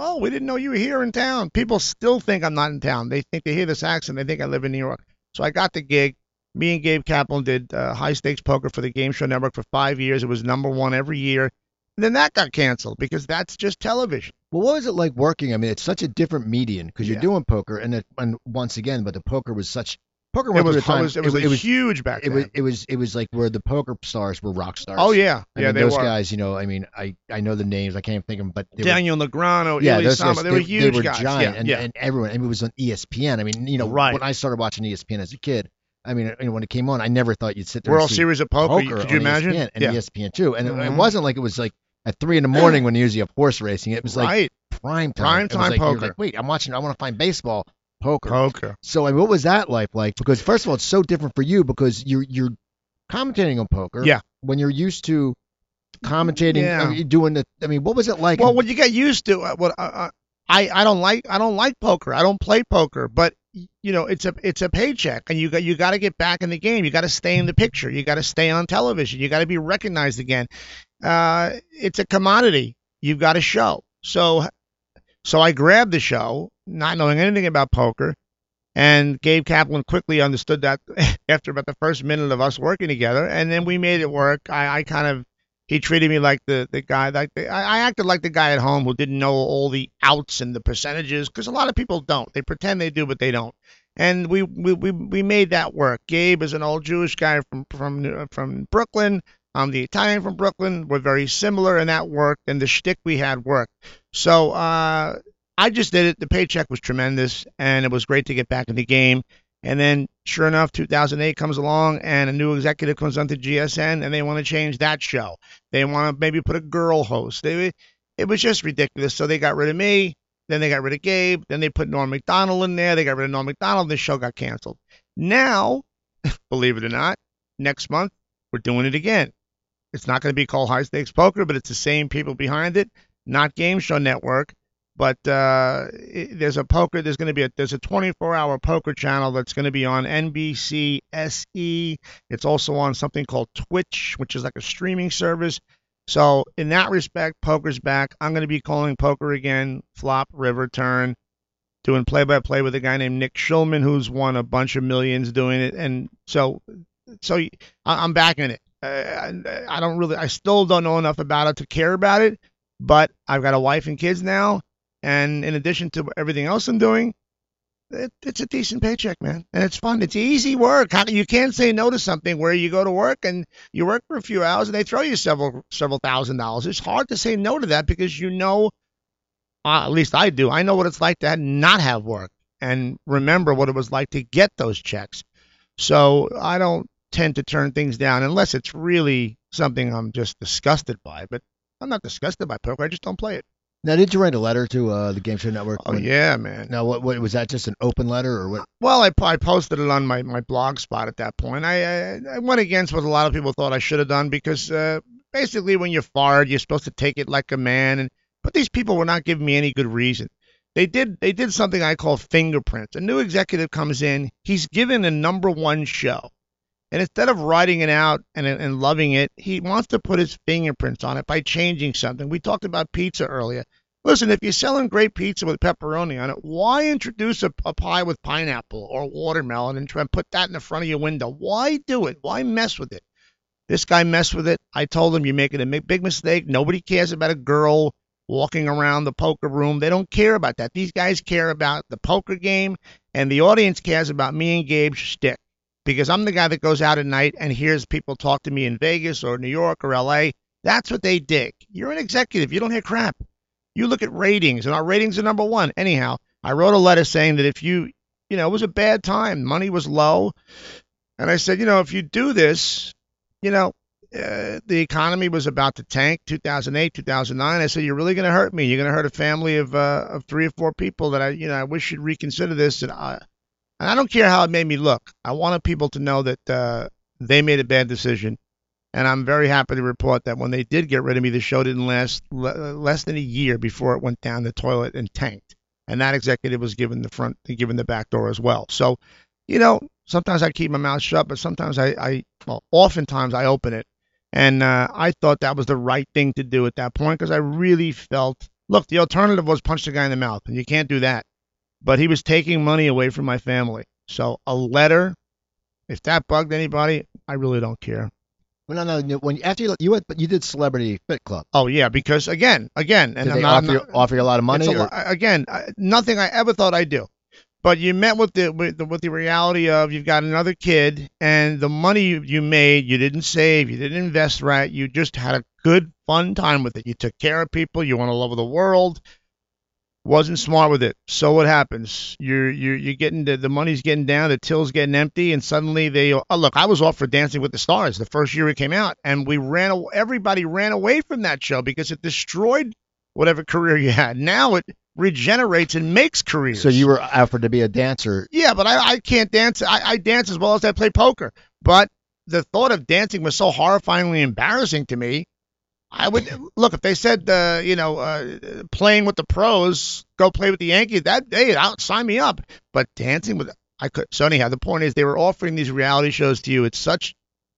Oh, we didn't know you were here in town. People still think I'm not in town. They think they hear this accent. They think I live in New York. So I got the gig. Me and Gabe Kaplan did uh, high stakes poker for the Game Show Network for five years. It was number one every year. And then that got canceled because that's just television. Well, what was it like working? I mean, it's such a different medium because you're Yeah. doing poker, and it, and once again, but the poker was such poker It went was, through a time. it was, it was, it, was huge back it then. was it was it was like where the poker stars were rock stars. oh yeah, I yeah, mean, they those were. guys. You know, I mean, I I know the names. I can't think of them, but they were, Daniel Negreanu, yeah, Eli those Sama, guys, they, were huge they were guys. giant, yeah, and, yeah. and everyone. I mean, it was on ESPN. I mean, you know, Right. when I started watching ESPN as a kid, I mean, you know, when it came on, I never thought you'd sit there World and Series of Poker. poker could you imagine? ESPN and yeah. ESPN too, and it, it Mhm. wasn't like it was like at three in the morning when you usually have horse racing. It was like right. prime time. Prime time like, poker. Like, Wait, I'm watching. I want to find baseball poker. Poker. So, I mean, what was that life like? Because first of all, it's so different for you because you're you're commentating on poker. Yeah. When you're used to commentating, Yeah. I mean, doing the. I mean, what was it like? Well, when you get used to uh, what uh, I I don't like I don't like poker. I don't play poker, but you know it's a it's a paycheck, and you got you got to get back in the game. You got to stay in the picture. You got to stay on television. You got to be recognized again. Uh, it's a commodity. You've got to show. So so I grabbed the show, not knowing anything about poker. And Gabe Kaplan quickly understood that after about the first minute of us working together, and then we made it work. I, I kind of he treated me like the the guy like the, I, I acted like the guy at home who didn't know all the outs and the percentages because a lot of people don't. They pretend they do, but they don't. And we we we, we made that work. Gabe is an old Jewish guy from from from Brooklyn. I'm the Italian from Brooklyn. We're very similar, and that worked. And the shtick we had worked. So uh, I just did it. The paycheck was tremendous, and it was great to get back in the game. And then, sure enough, 2008 comes along, and a new executive comes onto GSN, and they want to change that show. They want to maybe put a girl host. They, it was just ridiculous. So they got rid of me. Then they got rid of Gabe. Then they put Norm Macdonald in there. They got rid of Norm Macdonald. And the show got canceled. Now, believe it or not, next month we're doing it again. It's not going to be called High Stakes Poker, but it's the same people behind it. Not Game Show Network, but uh, it, there's a poker. There's going to be a there's a 24-hour poker channel that's going to be on NBC SE. It's also on something called Twitch, which is like a streaming service. So in that respect, poker's back. I'm going to be calling poker again. Flop, river, turn, doing play-by-play with a guy named Nick Schulman, who's won a bunch of millions doing it. And so, so I'm back in it. Uh, I I don't really, I still don't know enough about it to care about it. But I've got a wife and kids now, and in addition to everything else I'm doing, it, it's a decent paycheck, man, and it's fun. It's easy work. How, you can't say no to something where you go to work and you work for a few hours and they throw you several several thousand dollars. It's hard to say no to that because you know, uh, at least I do. I know what it's like to not have work and remember what it was like to get those checks. So I don't tend to turn things down unless it's really something I'm just disgusted by. But I'm not disgusted by poker. I just don't play it. Now, did you write a letter to uh, the Game Show Network? Oh when- yeah, man. Now, what, what was that? Just an open letter, or what? Well, I, I posted it on my, my blog spot at that point. I, I I went against what a lot of people thought I should have done because uh, basically when you're fired, you're supposed to take it like a man. And but these people were not giving me any good reason. They did they did something I call fingerprints. A new executive comes in, he's given a number one show, and instead of writing it out and and loving it, he wants to put his fingerprints on it by changing something. We talked about pizza earlier. Listen, if you're selling great pizza with pepperoni on it, why introduce a, a pie with pineapple or watermelon and try and put that in the front of your window? Why do it? Why mess with it? This guy messed with it. I told him you're making a big mistake. Nobody cares about a girl walking around the poker room. They don't care about that. These guys care about the poker game, and the audience cares about me and Gabe's shtick. Because I'm the guy that goes out at night and hears people talk to me in Vegas or New York or LA. That's what they dig. You're an executive. You don't hear crap. You look at ratings, and our ratings are number one. Anyhow, I wrote a letter saying that if you, you know, it was a bad time, money was low, and I said, you know, if you do this, you know, uh, the economy was about to tank 2008 2009 i said you're really going to hurt me you're going to hurt a family of uh, of three or four people that i you know i wish you'd reconsider this and i and i don't care how it made me look. I wanted people to know that uh, they made a bad decision. And i'm very happy to report that when they did get rid of me the show didn't last le- less than a year before it went down the toilet and tanked. And that executive was given the front given the back door as well. So you know sometimes i keep my mouth shut but sometimes i, I well oftentimes i open it. And uh, I thought that was the right thing to do at that point because I really felt look, the alternative was punch the guy in the mouth, and you can't do that. But he was taking money away from my family. So a letter, if that bugged anybody, I really don't care. Well, no, no. When after you you went, but you did Celebrity Fit Club. Oh yeah, because again, again, and Did I'm they not, offer, you, offer you a lot of money? lo- again, nothing I ever thought I'd do. But you met with the, with the with the reality of you've got another kid, and the money you, you made, you didn't save, you didn't invest right, you just had a good fun time with it. You took care of people, you went all over the world. Wasn't smart with it. So what happens? You're you're you're getting the, the money's getting down, the till's getting empty, and suddenly they oh look, I was off for Dancing with the Stars the first year it came out, and we ran everybody ran away from that show because it destroyed whatever career you had. Now it regenerates and makes careers. so you were offered to be a dancer. Yeah, but I, I can't dance. I, I dance as well as I play poker. But the thought of dancing was so horrifyingly embarrassing to me. I would look if they said, uh, you know, uh, playing with the pros, go play with the Yankees. That day, out sign me up. But dancing with, I could. So anyhow, the point is, they were offering these reality shows to you at such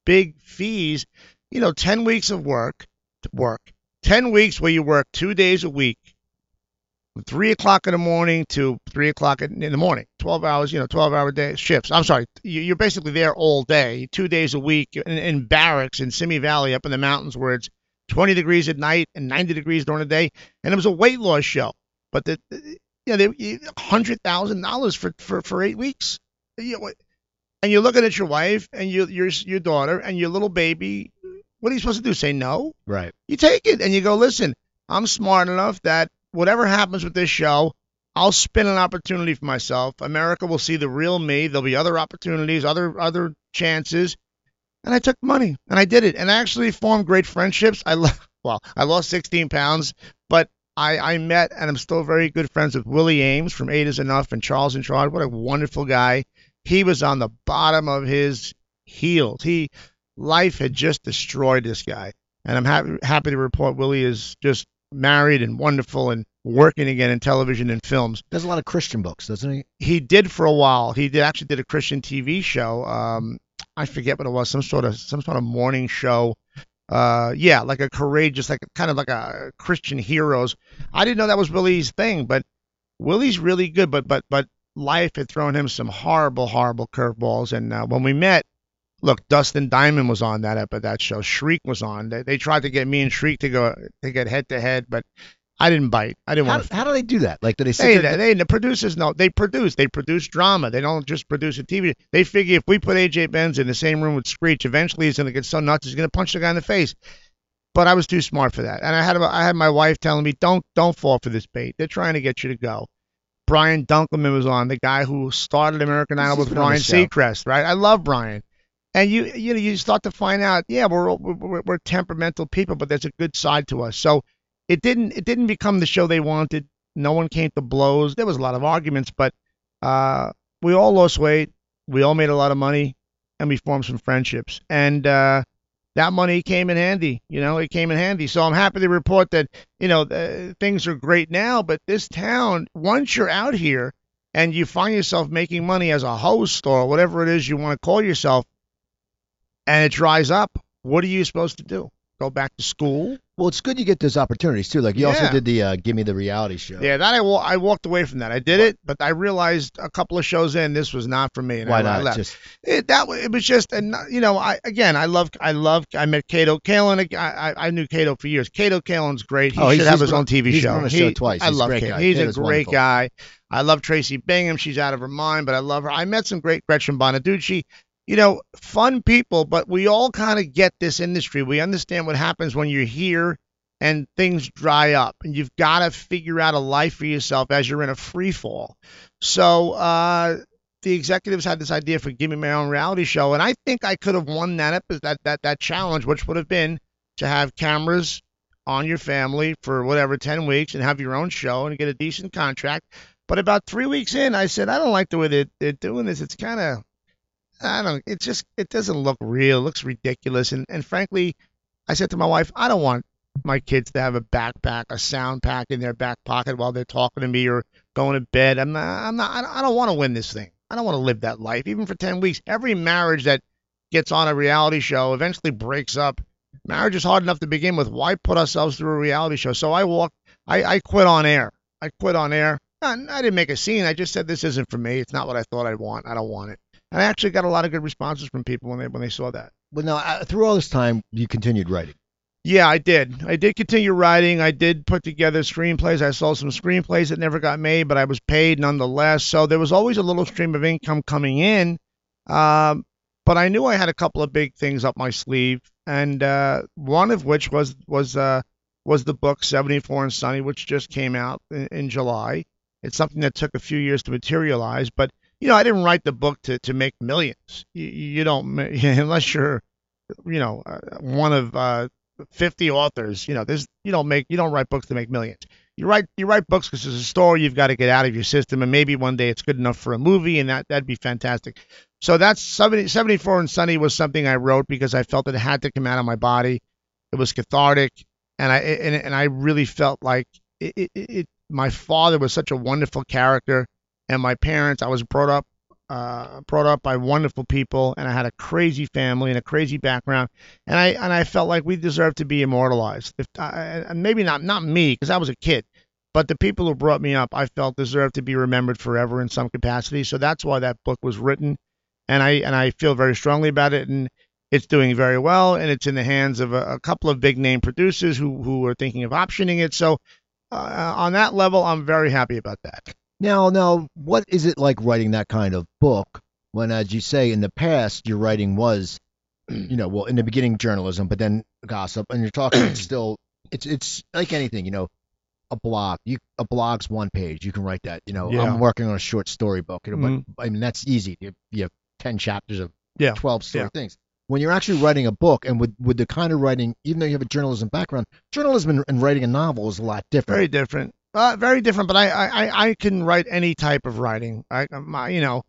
big fees. You know, ten weeks of work, work, ten weeks where you work two days a week from three o'clock in the morning to three o'clock in the morning. Twelve hours, you know, twelve hour day shifts. I'm sorry, you- you're basically there all day, two days a week in, in barracks in Simi Valley up in the mountains where it's 20 degrees at night and 90 degrees during the day. And it was a weight loss show, but the, the you know, they hundred thousand dollars for for for eight weeks. You know, and you're looking at your wife and your your your daughter and your little baby. What are you supposed to do? Say no? Right. you take it and you go, listen, I'm smart enough that whatever happens with this show, I'll spin an opportunity for myself. America will see the real me. There'll be other opportunities, other other chances. And I took money and I did it and I actually formed great friendships. I well, I lost 16 pounds, but I, I met and I'm still very good friends with Willie Aames from Eight Is Enough and Charles in Charge. What a wonderful guy. He was on the bottom of his heels. He life had just destroyed this guy and I'm happy happy to report Willie is just married and wonderful and working again in television and films. Does a lot of Christian books, doesn't he? He did for a while. He did actually did a Christian TV show. Um, I forget what it was, some sort of some sort of morning show. Uh, yeah, like a courageous, like kind of like a Christian heroes. I didn't know that was Willie's thing, but Willie's really good. But but but life had thrown him some horrible, horrible curveballs. And uh, when we met, look, Dustin Diamond was on that ep- that show. Screech was on. They, they tried to get me and Screech to go to get head to head, but I didn't bite. I didn't How, want to. how do they do that? Like, do they sit there? they, the producers know they produce. They produce drama. They don't just produce a TV. They figure if we put AJ Benz in the same room with Screech, eventually he's gonna get so nuts he's gonna punch the guy in the face. But I was too smart for that, and I had I had my wife telling me don't don't fall for this bait. They're trying to get you to go. Brian Dunkleman was on, the guy who started American Idol with Brian. Seacrest, right? I love Brian. And you you know you start to find out, yeah, we're we're, we're temperamental people, but there's a good side to us. So it didn't it didn't become the show they wanted. No one came to blows. There was a lot of arguments, but uh, we all lost weight. We all made a lot of money, and we formed some friendships. And uh, that money came in handy. You know, it came in handy. So I'm happy to report that you know uh, things are great now. But this town, once you're out here and you find yourself making money as a host or whatever it is you want to call yourself, and it dries up, what are you supposed to do? Go back to school? Well, it's good you get those opportunities too. Like you also did the uh, Give Me the Reality show. Yeah, that I, wa- I walked away from that. I did it, but I realized a couple of shows in this was not for me. And Why I, I not? left. Just it, that it was just and you know I again I love I love I met Kato Kaelin I, I I knew Kato for years Kato Kaelin's great he Oh, should have his own TV he's show run a show He- twice. I He's love great Kato he's Kato's a great wonderful. guy I love Traci Bingham she's out of her mind but I love her I met some great Gretchen Bonaduce you know fun people but we all kind of get this industry we understand what happens when you're here and things dry up and you've got to figure out a life for yourself as you're in a free fall so uh the executives had this idea for give me my own reality show, and I think I could have won that episode, that that that challenge, which would have been to have cameras on your family for whatever ten weeks and have your own show and get a decent contract. But about three weeks in, I said I don't like the way they're, they're doing this. It's kind of I don't. It just it doesn't look real. It looks ridiculous. And and frankly, I said to my wife, I don't want my kids to have a backpack, a sound pack in their back pocket while they're talking to me or going to bed. I'm not. I'm not. I don't, I don't want to win this thing. I don't want to live that life, even for ten weeks. Every marriage that gets on a reality show eventually breaks up. Marriage is hard enough to begin with. Why put ourselves through a reality show? So I walked. I, I quit on air. I quit on air. I, I didn't make a scene. I just said this isn't for me. It's not what I thought I'd want. I don't want it. I actually got a lot of good responses from people when they when they saw that. But no, uh, through all this time, you continued writing. Yeah, I did. I did continue writing. I did put together screenplays. I saw some screenplays that never got made, but I was paid nonetheless. So there was always a little stream of income coming in. Um, but I knew I had a couple of big things up my sleeve, and uh, one of which was was uh, was the book 74 and Sunny, which just came out in, in July. It's something that took a few years to materialize, but you know, I didn't write the book to to make millions. You, you don't unless you're, you know, uh, one of uh, 50 authors. You know, there's you don't make you don't write books to make millions. You write you write books because there's a story you've got to get out of your system, and maybe one day it's good enough for a movie, and that that'd be fantastic. So that's 70, 74 and Sunny was something I wrote because I felt it had to come out of my body. It was cathartic, and I and, and I really felt like it, it, it. My father was such a wonderful character, and my parents. I was brought up uh, brought up by wonderful people, and I had a crazy family and a crazy background, and I and I felt like we deserved to be immortalized. If I, maybe not not me because I was a kid, but the people who brought me up, I felt deserved to be remembered forever in some capacity. So that's why that book was written, and I and I feel very strongly about it, and it's doing very well, and it's in the hands of a, a couple of big name producers who who are thinking of optioning it. So uh, on that level, I'm very happy about that. Now, now, what is it like writing that kind of book when, as you say, in the past, your writing was, you know, well, in the beginning journalism, but then gossip, and you're talking it's still, it's it's like anything, you know, a blog, you a blog's one page, you can write that, you know, Yeah. I'm working on a short story book, you know, Mhm. but I mean that's easy. You, you have ten chapters of Yeah. twelve story Yeah. things. When you're actually writing a book, and with with the kind of writing, even though you have a journalism background, journalism and, and writing a novel is a lot different. Very different. Uh, very different. But I, I, I- can write any type of writing. I, my, you know,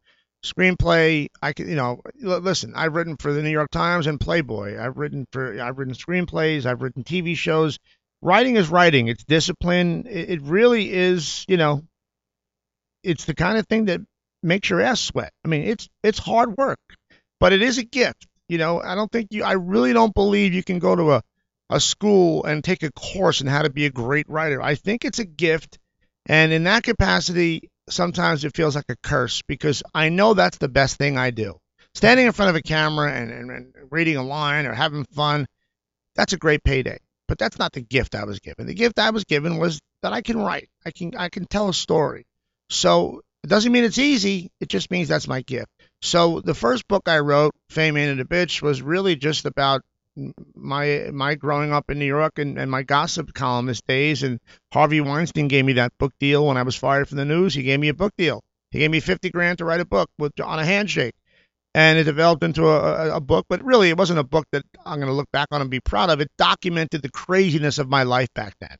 screenplay. I can, you know, listen. I've written for the New York Times and Playboy. I've written for, I've written screenplays. I've written TV shows. Writing is writing. It's discipline. It, it really is. You know, it's the kind of thing that makes your ass sweat. I mean, it's it's hard work, but it is a gift. You know, I don't think you. I really don't believe you can go to a a school and take a course on how to be a great writer. I think it's a gift, and in that capacity, sometimes it feels like a curse because I know that's the best thing I do. Standing in front of a camera and, and, and reading a line or having fun, that's a great payday. But that's not the gift I was given. The gift I was given was that I can write. I can I can tell a story. So it doesn't mean it's easy. It just means that's my gift. So the first book I wrote, Fame Ain't a Bitch, was really just about my my growing up in New York and, and my gossip columnist days. And Harvey Weinstein gave me that book deal when I was fired from the news. He gave me a book deal. He gave me 50 grand to write a book with on a handshake. And it developed into a, a, a book, but really it wasn't a book that I'm going to look back on and be proud of. It documented the craziness of my life back then.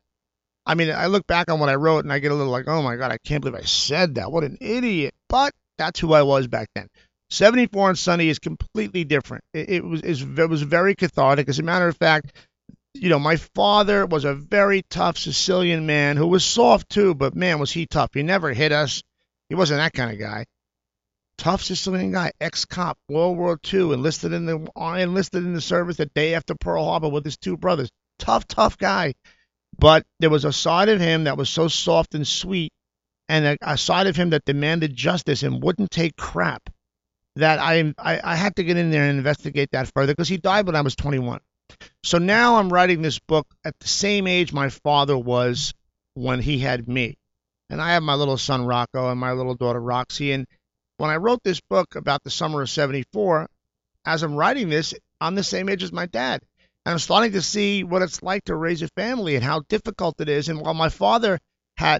I mean, I look back on what I wrote and I get a little like, oh my God, I can't believe I said that. What an idiot. But that's who I was back then. 74 and Sunny is completely different. It, it was it was very cathartic. As a matter of fact, you know, my father was a very tough Sicilian man who was soft too, but man, was he tough. He never hit us. He wasn't that kind of guy. Tough Sicilian guy, ex-cop, World War II, enlisted in the enlisted in the service the day after Pearl Harbor with his two brothers. Tough, tough guy. But there was a side of him that was so soft and sweet, and a, a side of him that demanded justice and wouldn't take crap. That I, I I had to get in there and investigate that further because he died when I was 21. So now I'm writing this book at the same age my father was when he had me. And I have my little son Rocco and my little daughter Roxy. And when I wrote this book about the summer of 74, as I'm writing this, I'm the same age as my dad. And I'm starting to see what it's like to raise a family and how difficult it is. And while my father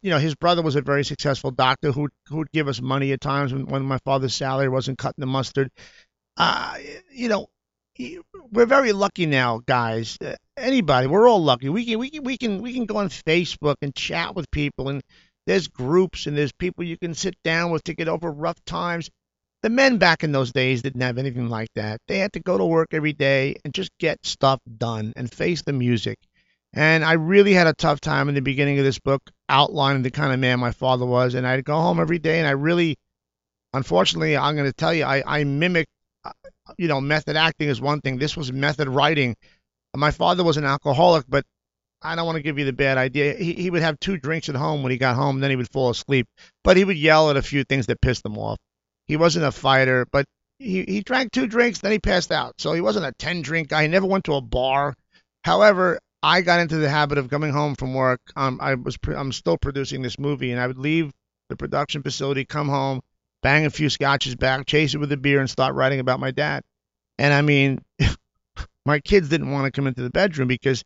you know, his brother was a very successful doctor who who would give us money at times when, when my father's salary wasn't cutting the mustard. Uh, you know, we're very lucky now, guys. Uh, anybody, we're all lucky. We can we can we can we can go on Facebook and chat with people, and there's groups and there's people you can sit down with to get over rough times. The men back in those days didn't have anything like that. They had to go to work every day and just get stuff done and face the music. And I really had a tough time in the beginning of this book outlining the kind of man my father was. And I'd go home every day and I really, unfortunately, I'm going to tell you, I, I mimicked uh, you know, method acting is one thing. This was method writing. My father was an alcoholic, but I don't want to give you the bad idea. He, he would have two drinks at home when he got home, then he would fall asleep. But he would yell at a few things that pissed him off. He wasn't a fighter, but he, he drank two drinks, then he passed out. So he wasn't a 10 drink guy. He never went to a bar. However, I got into the habit of coming home from work. Um, I was I'm still producing this movie, and I would leave the production facility, come home, bang a few scotches back, chase it with a beer, and start writing about my dad. And I mean, my kids didn't want to come into the bedroom because,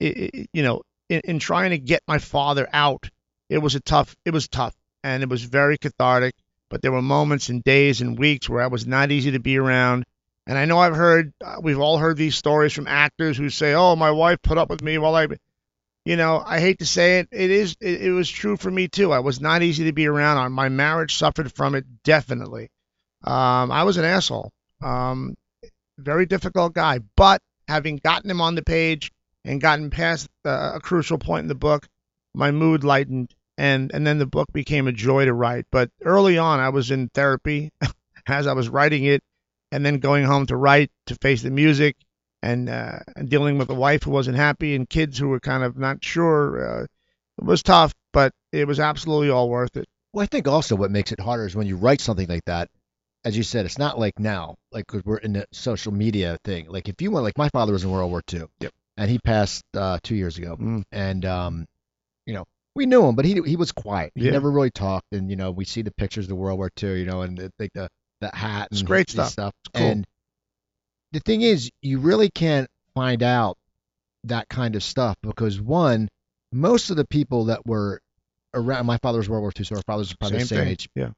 it, it, you know, in, in trying to get my father out, it was a tough. It was tough, and it was very cathartic. But there were moments and days and weeks where I was not easy to be around. And I know I've heard, uh, we've all heard these stories from actors who say, "Oh, my wife put up with me while I." you know, I hate to say it, it is it, it, was true for me too. I was not easy to be around. On My marriage suffered from it definitely. Um, I was an asshole. Um, very difficult guy, but having gotten him on the page and gotten past uh, a crucial point in the book, my mood lightened and and then the book became a joy to write. But early on, I was in therapy as I was writing it, and then going home to write to face the music and, uh, and dealing with a wife who wasn't happy and kids who were kind of not sure. Uh, it was tough, but it was absolutely all worth it. Well, I think also what makes it harder is when you write something like that. As you said, it's not like now, like cause we're in the social media thing. Like if you want, like my father was in World War II, yep. and he passed uh, two years ago, mm. and um, you know, we knew him, but he he was quiet. He yeah. never really talked, and you know, we see the pictures of the World War II, you know, and like the the hat and it's great stuff. stuff. It's cool. And the thing is, you really can't find out that kind of stuff because one, most of the people that were around my father was World War II, so our fathers are probably same the same thing. age. Yeah.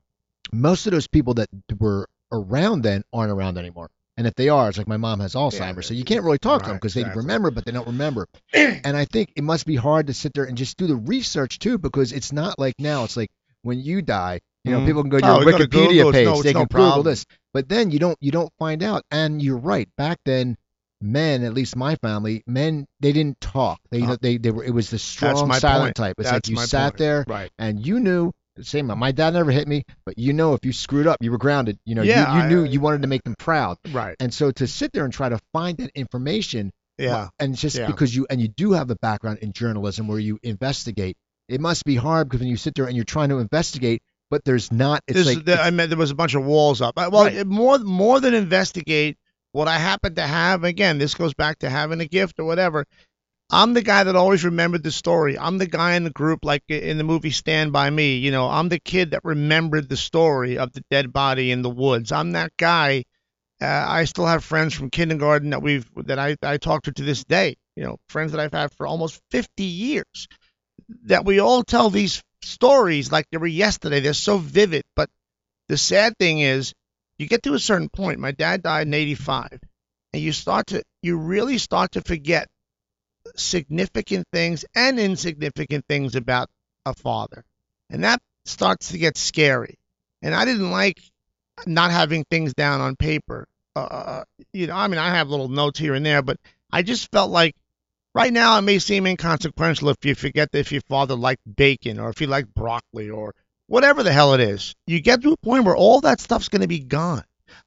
Most of those people that were around then aren't around anymore. And if they are, it's like my mom has Alzheimer's, Yeah, so you can't really talk to them because exactly. they remember, but they don't remember. and I think it must be hard to sit there and just do the research too, because it's not like now. It's like when you die, you know, Mhm. people can go to Oh, your to Wikipedia Google, page, no- they no can Google this, but then you don't you don't find out. And you're right. Back then, men, at least my family, men they didn't talk. They Uh, they they were it was the strong silent point. type. It's That's like you sat point. there Right. and you knew. Same. My dad never hit me, but you know if you screwed up, you were grounded. You know, Yeah, you, you I- knew you wanted to make them proud. Right. And so to sit there and try to find that information, Yeah. and just Yeah. because you and you do have a background in journalism where you investigate, it must be hard because when you sit there and you're trying to investigate, but there's not. It's This, like the, I mean, there was a bunch of walls up. Well, Right. more more than investigate what I happen to have. Again, this goes back to having a gift or whatever. I'm the guy that always remembered the story. I'm the guy in the group, like in the movie Stand by Me. You know, I'm the kid that remembered the story of the dead body in the woods. I'm that guy. Uh, I still have friends from kindergarten that we've that I I talk to to this day. You know, friends that I've had for almost 50 years. That we all tell these stories like they were yesterday. They're so vivid. But the sad thing is, you get to a certain point. My dad died in '85, and you start to you really start to forget significant things and insignificant things about a father. And that starts to get scary. And I didn't like not having things down on paper. Uh, uh, you know, I mean, I have little notes here and there, but I just felt like right now it may seem inconsequential if you forget that if your father liked bacon or if he liked broccoli or whatever the hell it is. You get to a point where all that stuff's going to be gone.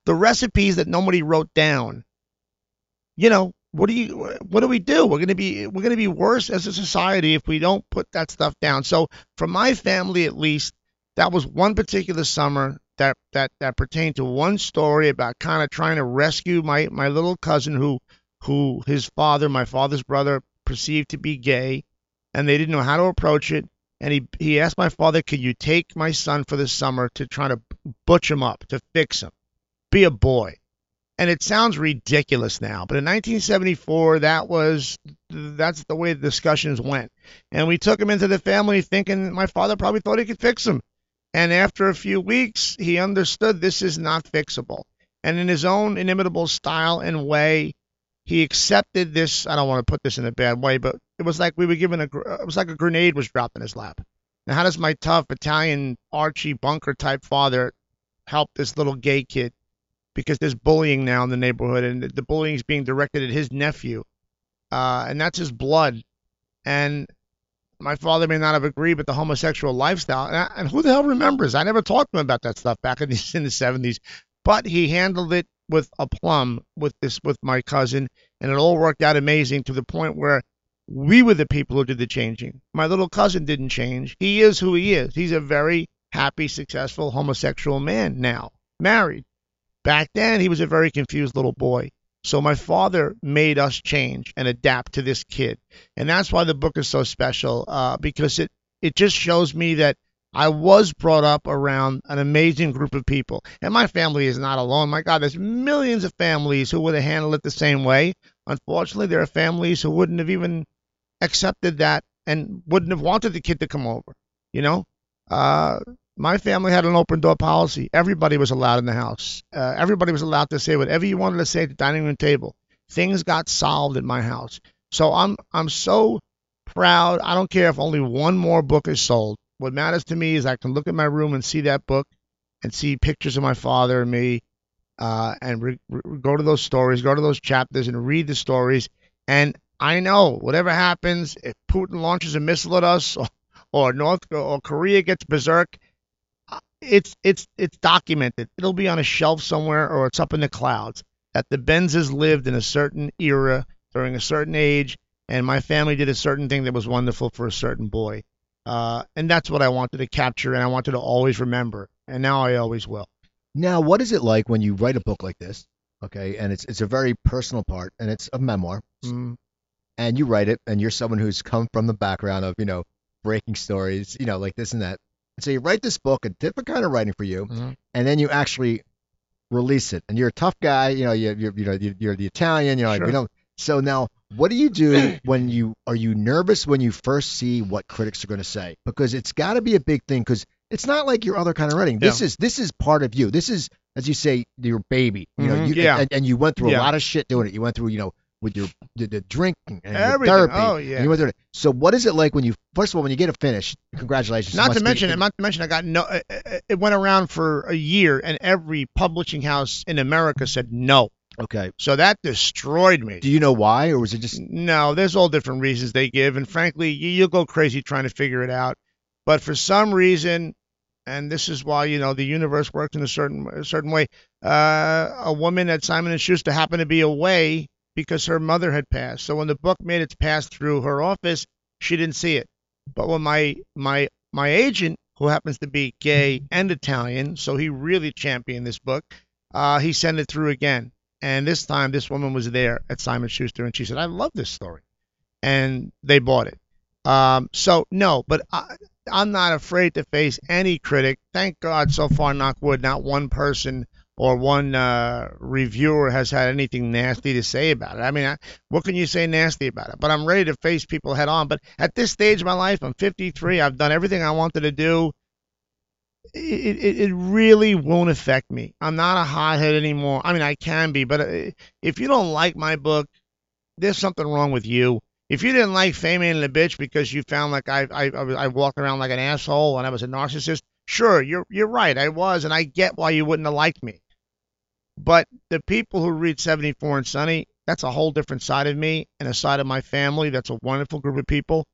The recipes that nobody wrote down. You know, what do you what do we do? We're going to be we're going to be worse as a society if we don't put that stuff down. So, for my family at least, that was one particular summer that that that pertained to one story about kind of trying to rescue my my little cousin who who his father, my father's brother, perceived to be gay, and they didn't know how to approach it. And he he asked my father, "Could you take my son for the summer to try to butch him up, to fix him, be a boy?" And it sounds ridiculous now, but in 1974, that was that's the way the discussions went. And we took him into the family thinking my father probably thought he could fix him. And after a few weeks, he understood this is not fixable. And in his own inimitable style and way, he accepted this. I don't want to put this in a bad way, but it was like we were given a. It was like a grenade was dropped in his lap. Now, how does my tough Italian Archie Bunker type father help this little gay kid? Because there's bullying now in the neighborhood, and the bullying is being directed at his nephew, uh, and that's his blood. And my father may not have agreed with the homosexual lifestyle, and, I, and who the hell remembers? I never talked to him about that stuff back in the, in the 70s, but he handled it with a plum with this with my cousin, and it all worked out amazing to the point where we were the people who did the changing. My little cousin didn't change. He is who he is. He's a very happy, successful homosexual man now, married. Back then, he was a very confused little boy. So my father made us change and adapt to this kid, and that's why the book is so special uh, because it it just shows me that I was brought up around an amazing group of people, and my family is not alone. My God, there's millions of families who would have handled it the same way. Unfortunately, there are families who wouldn't have even accepted that and wouldn't have wanted the kid to come over. You know, uh, my family had an open door policy. Everybody was allowed in the house. Uh, everybody was allowed to say whatever you wanted to say at the dining room table. Things got solved at my house. So I'm I'm so proud. I don't care if only one more book is sold. What matters to me is I can look at my room and see that book and see pictures of my father and me uh, and re- re- go to those stories, go to those chapters and read the stories. And I know whatever happens, if Putin launches a missile at us or, or North or Korea gets berserk, it's it's it's documented. It'll be on a shelf somewhere or it's up in the clouds that the Benzes lived in a certain era during a certain age, and my family did a certain thing that was wonderful for a certain boy. Uh, and that's what I wanted to capture, and I wanted to always remember, and now I always will. Now, what is it like when you write a book like this? Okay, and it's it's a very personal part, and it's a memoir, Mm. and you write it, and you're someone who's come from the background of you know breaking stories, you know, like this and that. And so you write this book, a different kind of writing for you, Mhm. and then you actually release it. And you're a tough guy, you know, you you're, you know you- you're the Italian, you know, like, Sure. you know. So now, what do you do when you are you nervous when you first see what critics are going to say? Because it's got to be a big thing. Because it's not like your other kind of writing. This Yeah. is this is part of you. This is, as you say, your baby. You know, Mhm, you, yeah. and, and you went through a Yeah. lot of shit doing it. You went through, you know, with your the, the drinking and Everything. therapy. Oh, yeah. you went through it. So what is it like when you first of all when you get it finished? Congratulations. Not to be- mention, not to mention, I got no. It went around for a year, and every publishing house in America said no. Okay. So that destroyed me. Do you know why, or was it just No, there's all different reasons they give, and frankly, you, you'll go crazy trying to figure it out. But for some reason, and this is why you know the universe works in a certain a certain way. Uh, a woman at Simon and Schuster happened to be away because her mother had passed. So when the book made its pass through her office, she didn't see it. But when my my my agent, who happens to be gay and Italian, so he really championed this book, uh, he sent it through again. And this time, this woman was there at Simon Schuster, and she said, "I love this story," and they bought it. Um, so no, but I, I'm not afraid to face any critic. Thank God, so far, knock wood, not one person or one uh, reviewer has had anything nasty to say about it. I mean, I, what can you say nasty about it? But I'm ready to face people head on. But at this stage of my life, I'm 53. I've done everything I wanted to do. It, it, it really won't affect me. I'm not a hothead anymore. I mean, I can be, but uh, if you don't like my book, there's something wrong with you. if you didn't like Fame and the Bitch because you found like I I I, I walked around like an asshole and I was a narcissist, sure, you're you're right, I was, and I get why you wouldn't have liked me. But the people who read 74 and Sunny, that's a whole different side of me and a side of my family. That's a wonderful group of people.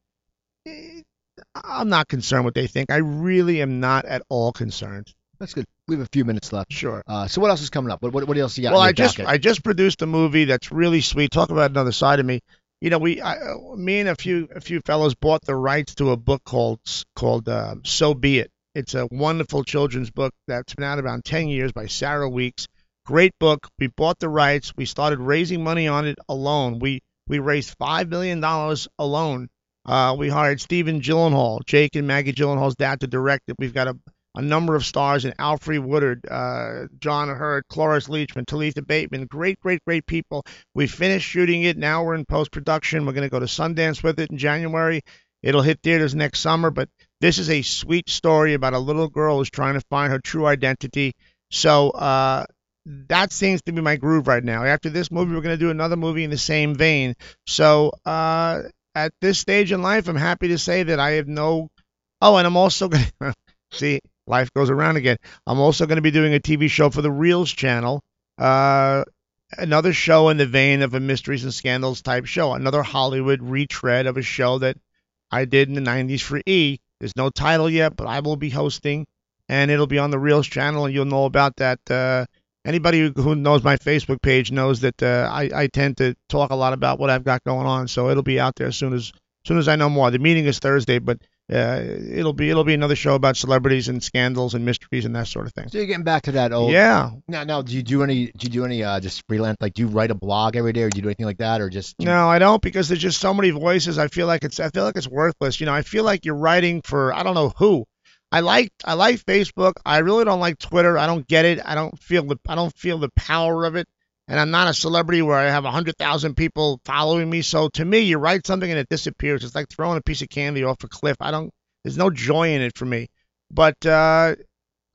I'm not concerned what they think. I really am not at all concerned. That's good. We have a few minutes left. Sure. Uh, so what else is coming up? What what, what else you got? Well, I just docket? I just produced a movie that's really sweet. Talk about another side of me. You know, we I, me and a few a few fellows bought the rights to a book called called uh, So Be It. It's a wonderful children's book that's been out about 10 years by Sarah Weeks. Great book. We bought the rights. We started raising money on it alone. We we raised five million dollars alone. Uh, we hired Stephen Gyllenhaal, Jake and Maggie Gyllenhaal's dad, to direct it. We've got a a number of stars in Alfre Woodard, uh, John Hurt, Cloris Leachman, Talitha Bateman, great, great, great people. We finished shooting it. Now we're in post production. We're going to go to Sundance with it in January. It'll hit theaters next summer, but this is a sweet story about a little girl who's trying to find her true identity. So uh, that seems to be my groove right now. After this movie, we're going to do another movie in the same vein. So uh, at this stage in life, I'm happy to say that I have no. Oh, and I'm also going to see life goes around again. I'm also going to be doing a TV show for the Reelz channel. Uh, another show in the vein of a mysteries and scandals type show. Another Hollywood retread of a show that I did in the 90s for E. There's no title yet, but I will be hosting, and it'll be on the Reelz channel, and you'll know about that. Uh, anybody who, knows my Facebook page knows that uh, I, I tend to talk a lot about what I've got going on, so it'll be out there as soon as as soon as I know more. The meeting is Thursday, but uh, it'll be it'll be another show about celebrities and scandals and mysteries and that sort of thing. So you're getting back to that old. Yeah. Now, now, do you do any? Do you do any? Uh, just freelance? Like, do you write a blog every day, or do you do anything like that, or just? you- No, I don't because there's just so many voices. I feel like it's I feel like it's worthless. You know, I feel like you're writing for I don't know who. I like I like Facebook. I really don't like Twitter. I don't get it. I don't feel the I don't feel the power of it. And I'm not a celebrity where I have a hundred thousand people following me. So to me, you write something and it disappears. It's like throwing a piece of candy off a cliff. I don't. There's no joy in it for me. But uh,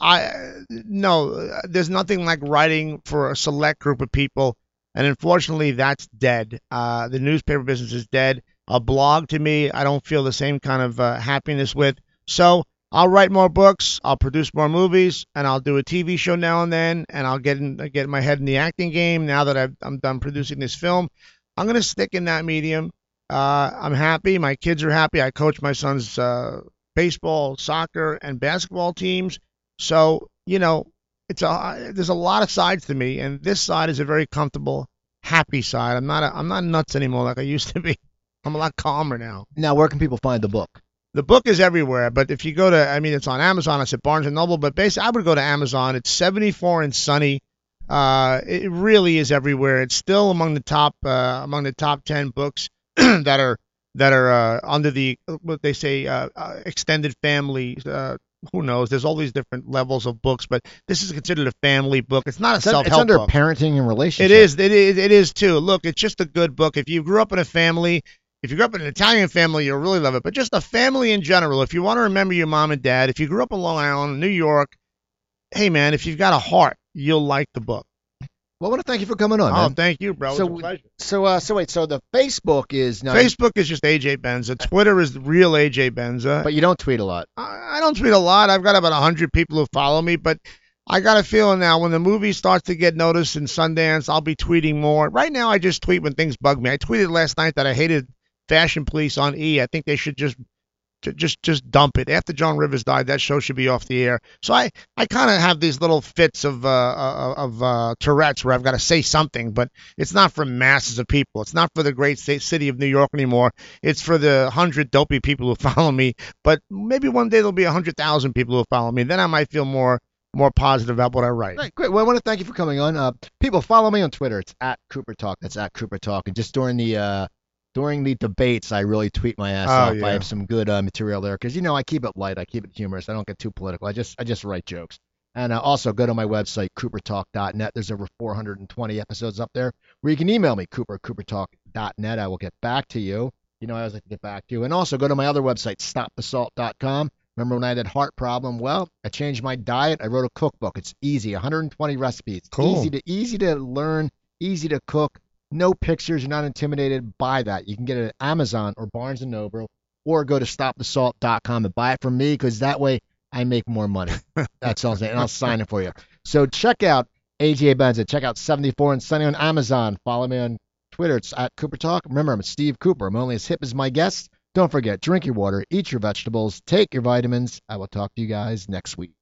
I no, there's nothing like writing for a select group of people. And unfortunately, that's dead. Uh, the newspaper business is dead. A blog to me, I don't feel the same kind of uh, happiness with. So I'll write more books, I'll produce more movies, and I'll do a TV show now and then, and I'll get in, get my head in the acting game now that I've, I'm done producing this film. I'm gonna stick in that medium. Uh, I'm happy. My kids are happy. I coach my son's uh, baseball, soccer, and basketball teams. So you know, it's a there's a lot of sides to me, and this side is a very comfortable, happy side. I'm not a, I'm not nuts anymore like I used to be. I'm a lot calmer now. Now, where can people find the book? The book is everywhere, but if you go to, I mean, it's on Amazon. It's at Barnes and Noble, but basically, I would go to Amazon. It's 74 and Sunny. Uh, it really is everywhere. It's still among the top, uh, among the top 10 books that are that are uh, under the what they say uh, uh, extended family. Uh, who knows? There's all these different levels of books, but this is considered a family book. It's not a It's, un- it's under book. parenting and relationship. It is. It is. It is too. Look, it's just a good book. If you grew up in a family, if you grew up in an Italian family, you'll really love it. But just a family in general. If you want to remember your mom and dad, if you grew up in Long Island, New York, hey man, if you've got a heart, you'll like the book. Well, I want to thank you for coming on, Oh, man. thank you, bro. So a pleasure. So, uh, so wait, so the Facebook is now, Facebook is just AJ Benza. Twitter is real AJ Benza. but you don't tweet a lot. I, I don't tweet a lot. I've got about a hundred people who follow me, but I got a feeling now when the movie starts to get noticed in Sundance, I'll be tweeting more. Right now, I just tweet when things bug me. I tweeted last night that I hated Fashion Police on E. I think they should just just just dump it. After Joan Rivers died, that show should be off the air. So I I kind of have these little fits of uh, uh, of uh, Tourette's where I've got to say something, but it's not for masses of people. It's not for the great state, city of New York anymore. It's for the hundred dopey people who follow me. But maybe one day there'll be a hundred thousand people who follow me. Then I might feel more more positive about what I write. Right, great. Well, I want to thank you for coming on. Uh, people follow me on Twitter. It's at Cooper Talk. That's at Cooper Talk. And just during the uh, during the debates, I really tweet my ass Oh, off. yeah. I have some good uh, material there because you know I keep it light. I keep it humorous. I don't get too political. I just I just write jokes. And uh, also go to my website coopertalk.net. There's over 420 episodes up there where you can email me cooper coopertalk.net. I will get back to you. You know I always like to get back to you. And also go to my other website stopthesalt.com. Remember when I had that heart problem? Well, I changed my diet. I wrote a cookbook. It's easy, 120 recipes. Cool. Easy to easy to learn, easy to cook. No pictures. You're not intimidated by that. You can get it at Amazon or Barnes and Noble, or go to stopthesalt.com and buy it from me because that way I make more money. That's all I'm saying, and I'll sign it for you. So check out AJ Benza. Check out 74 and Sunny on Amazon. Follow me on Twitter. It's at Cooper Talk. Remember, I'm Steve Cooper. I'm only as hip as my guests. Don't forget, drink your water, eat your vegetables, take your vitamins. I will talk to you guys next week.